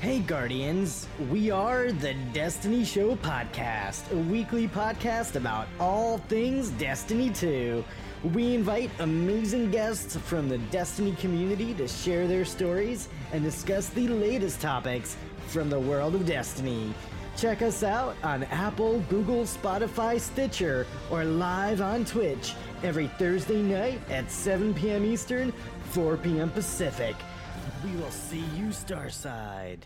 Hey, Guardians! We are the Destiny Show Podcast, a weekly podcast about all things Destiny 2. We invite amazing guests from the Destiny community to share their stories and discuss the latest topics from the world of Destiny. Check us out on Apple, Google, Spotify, Stitcher, or live on Twitch every Thursday night at 7 p.m. Eastern, 4 p.m. Pacific. We will see you Starside.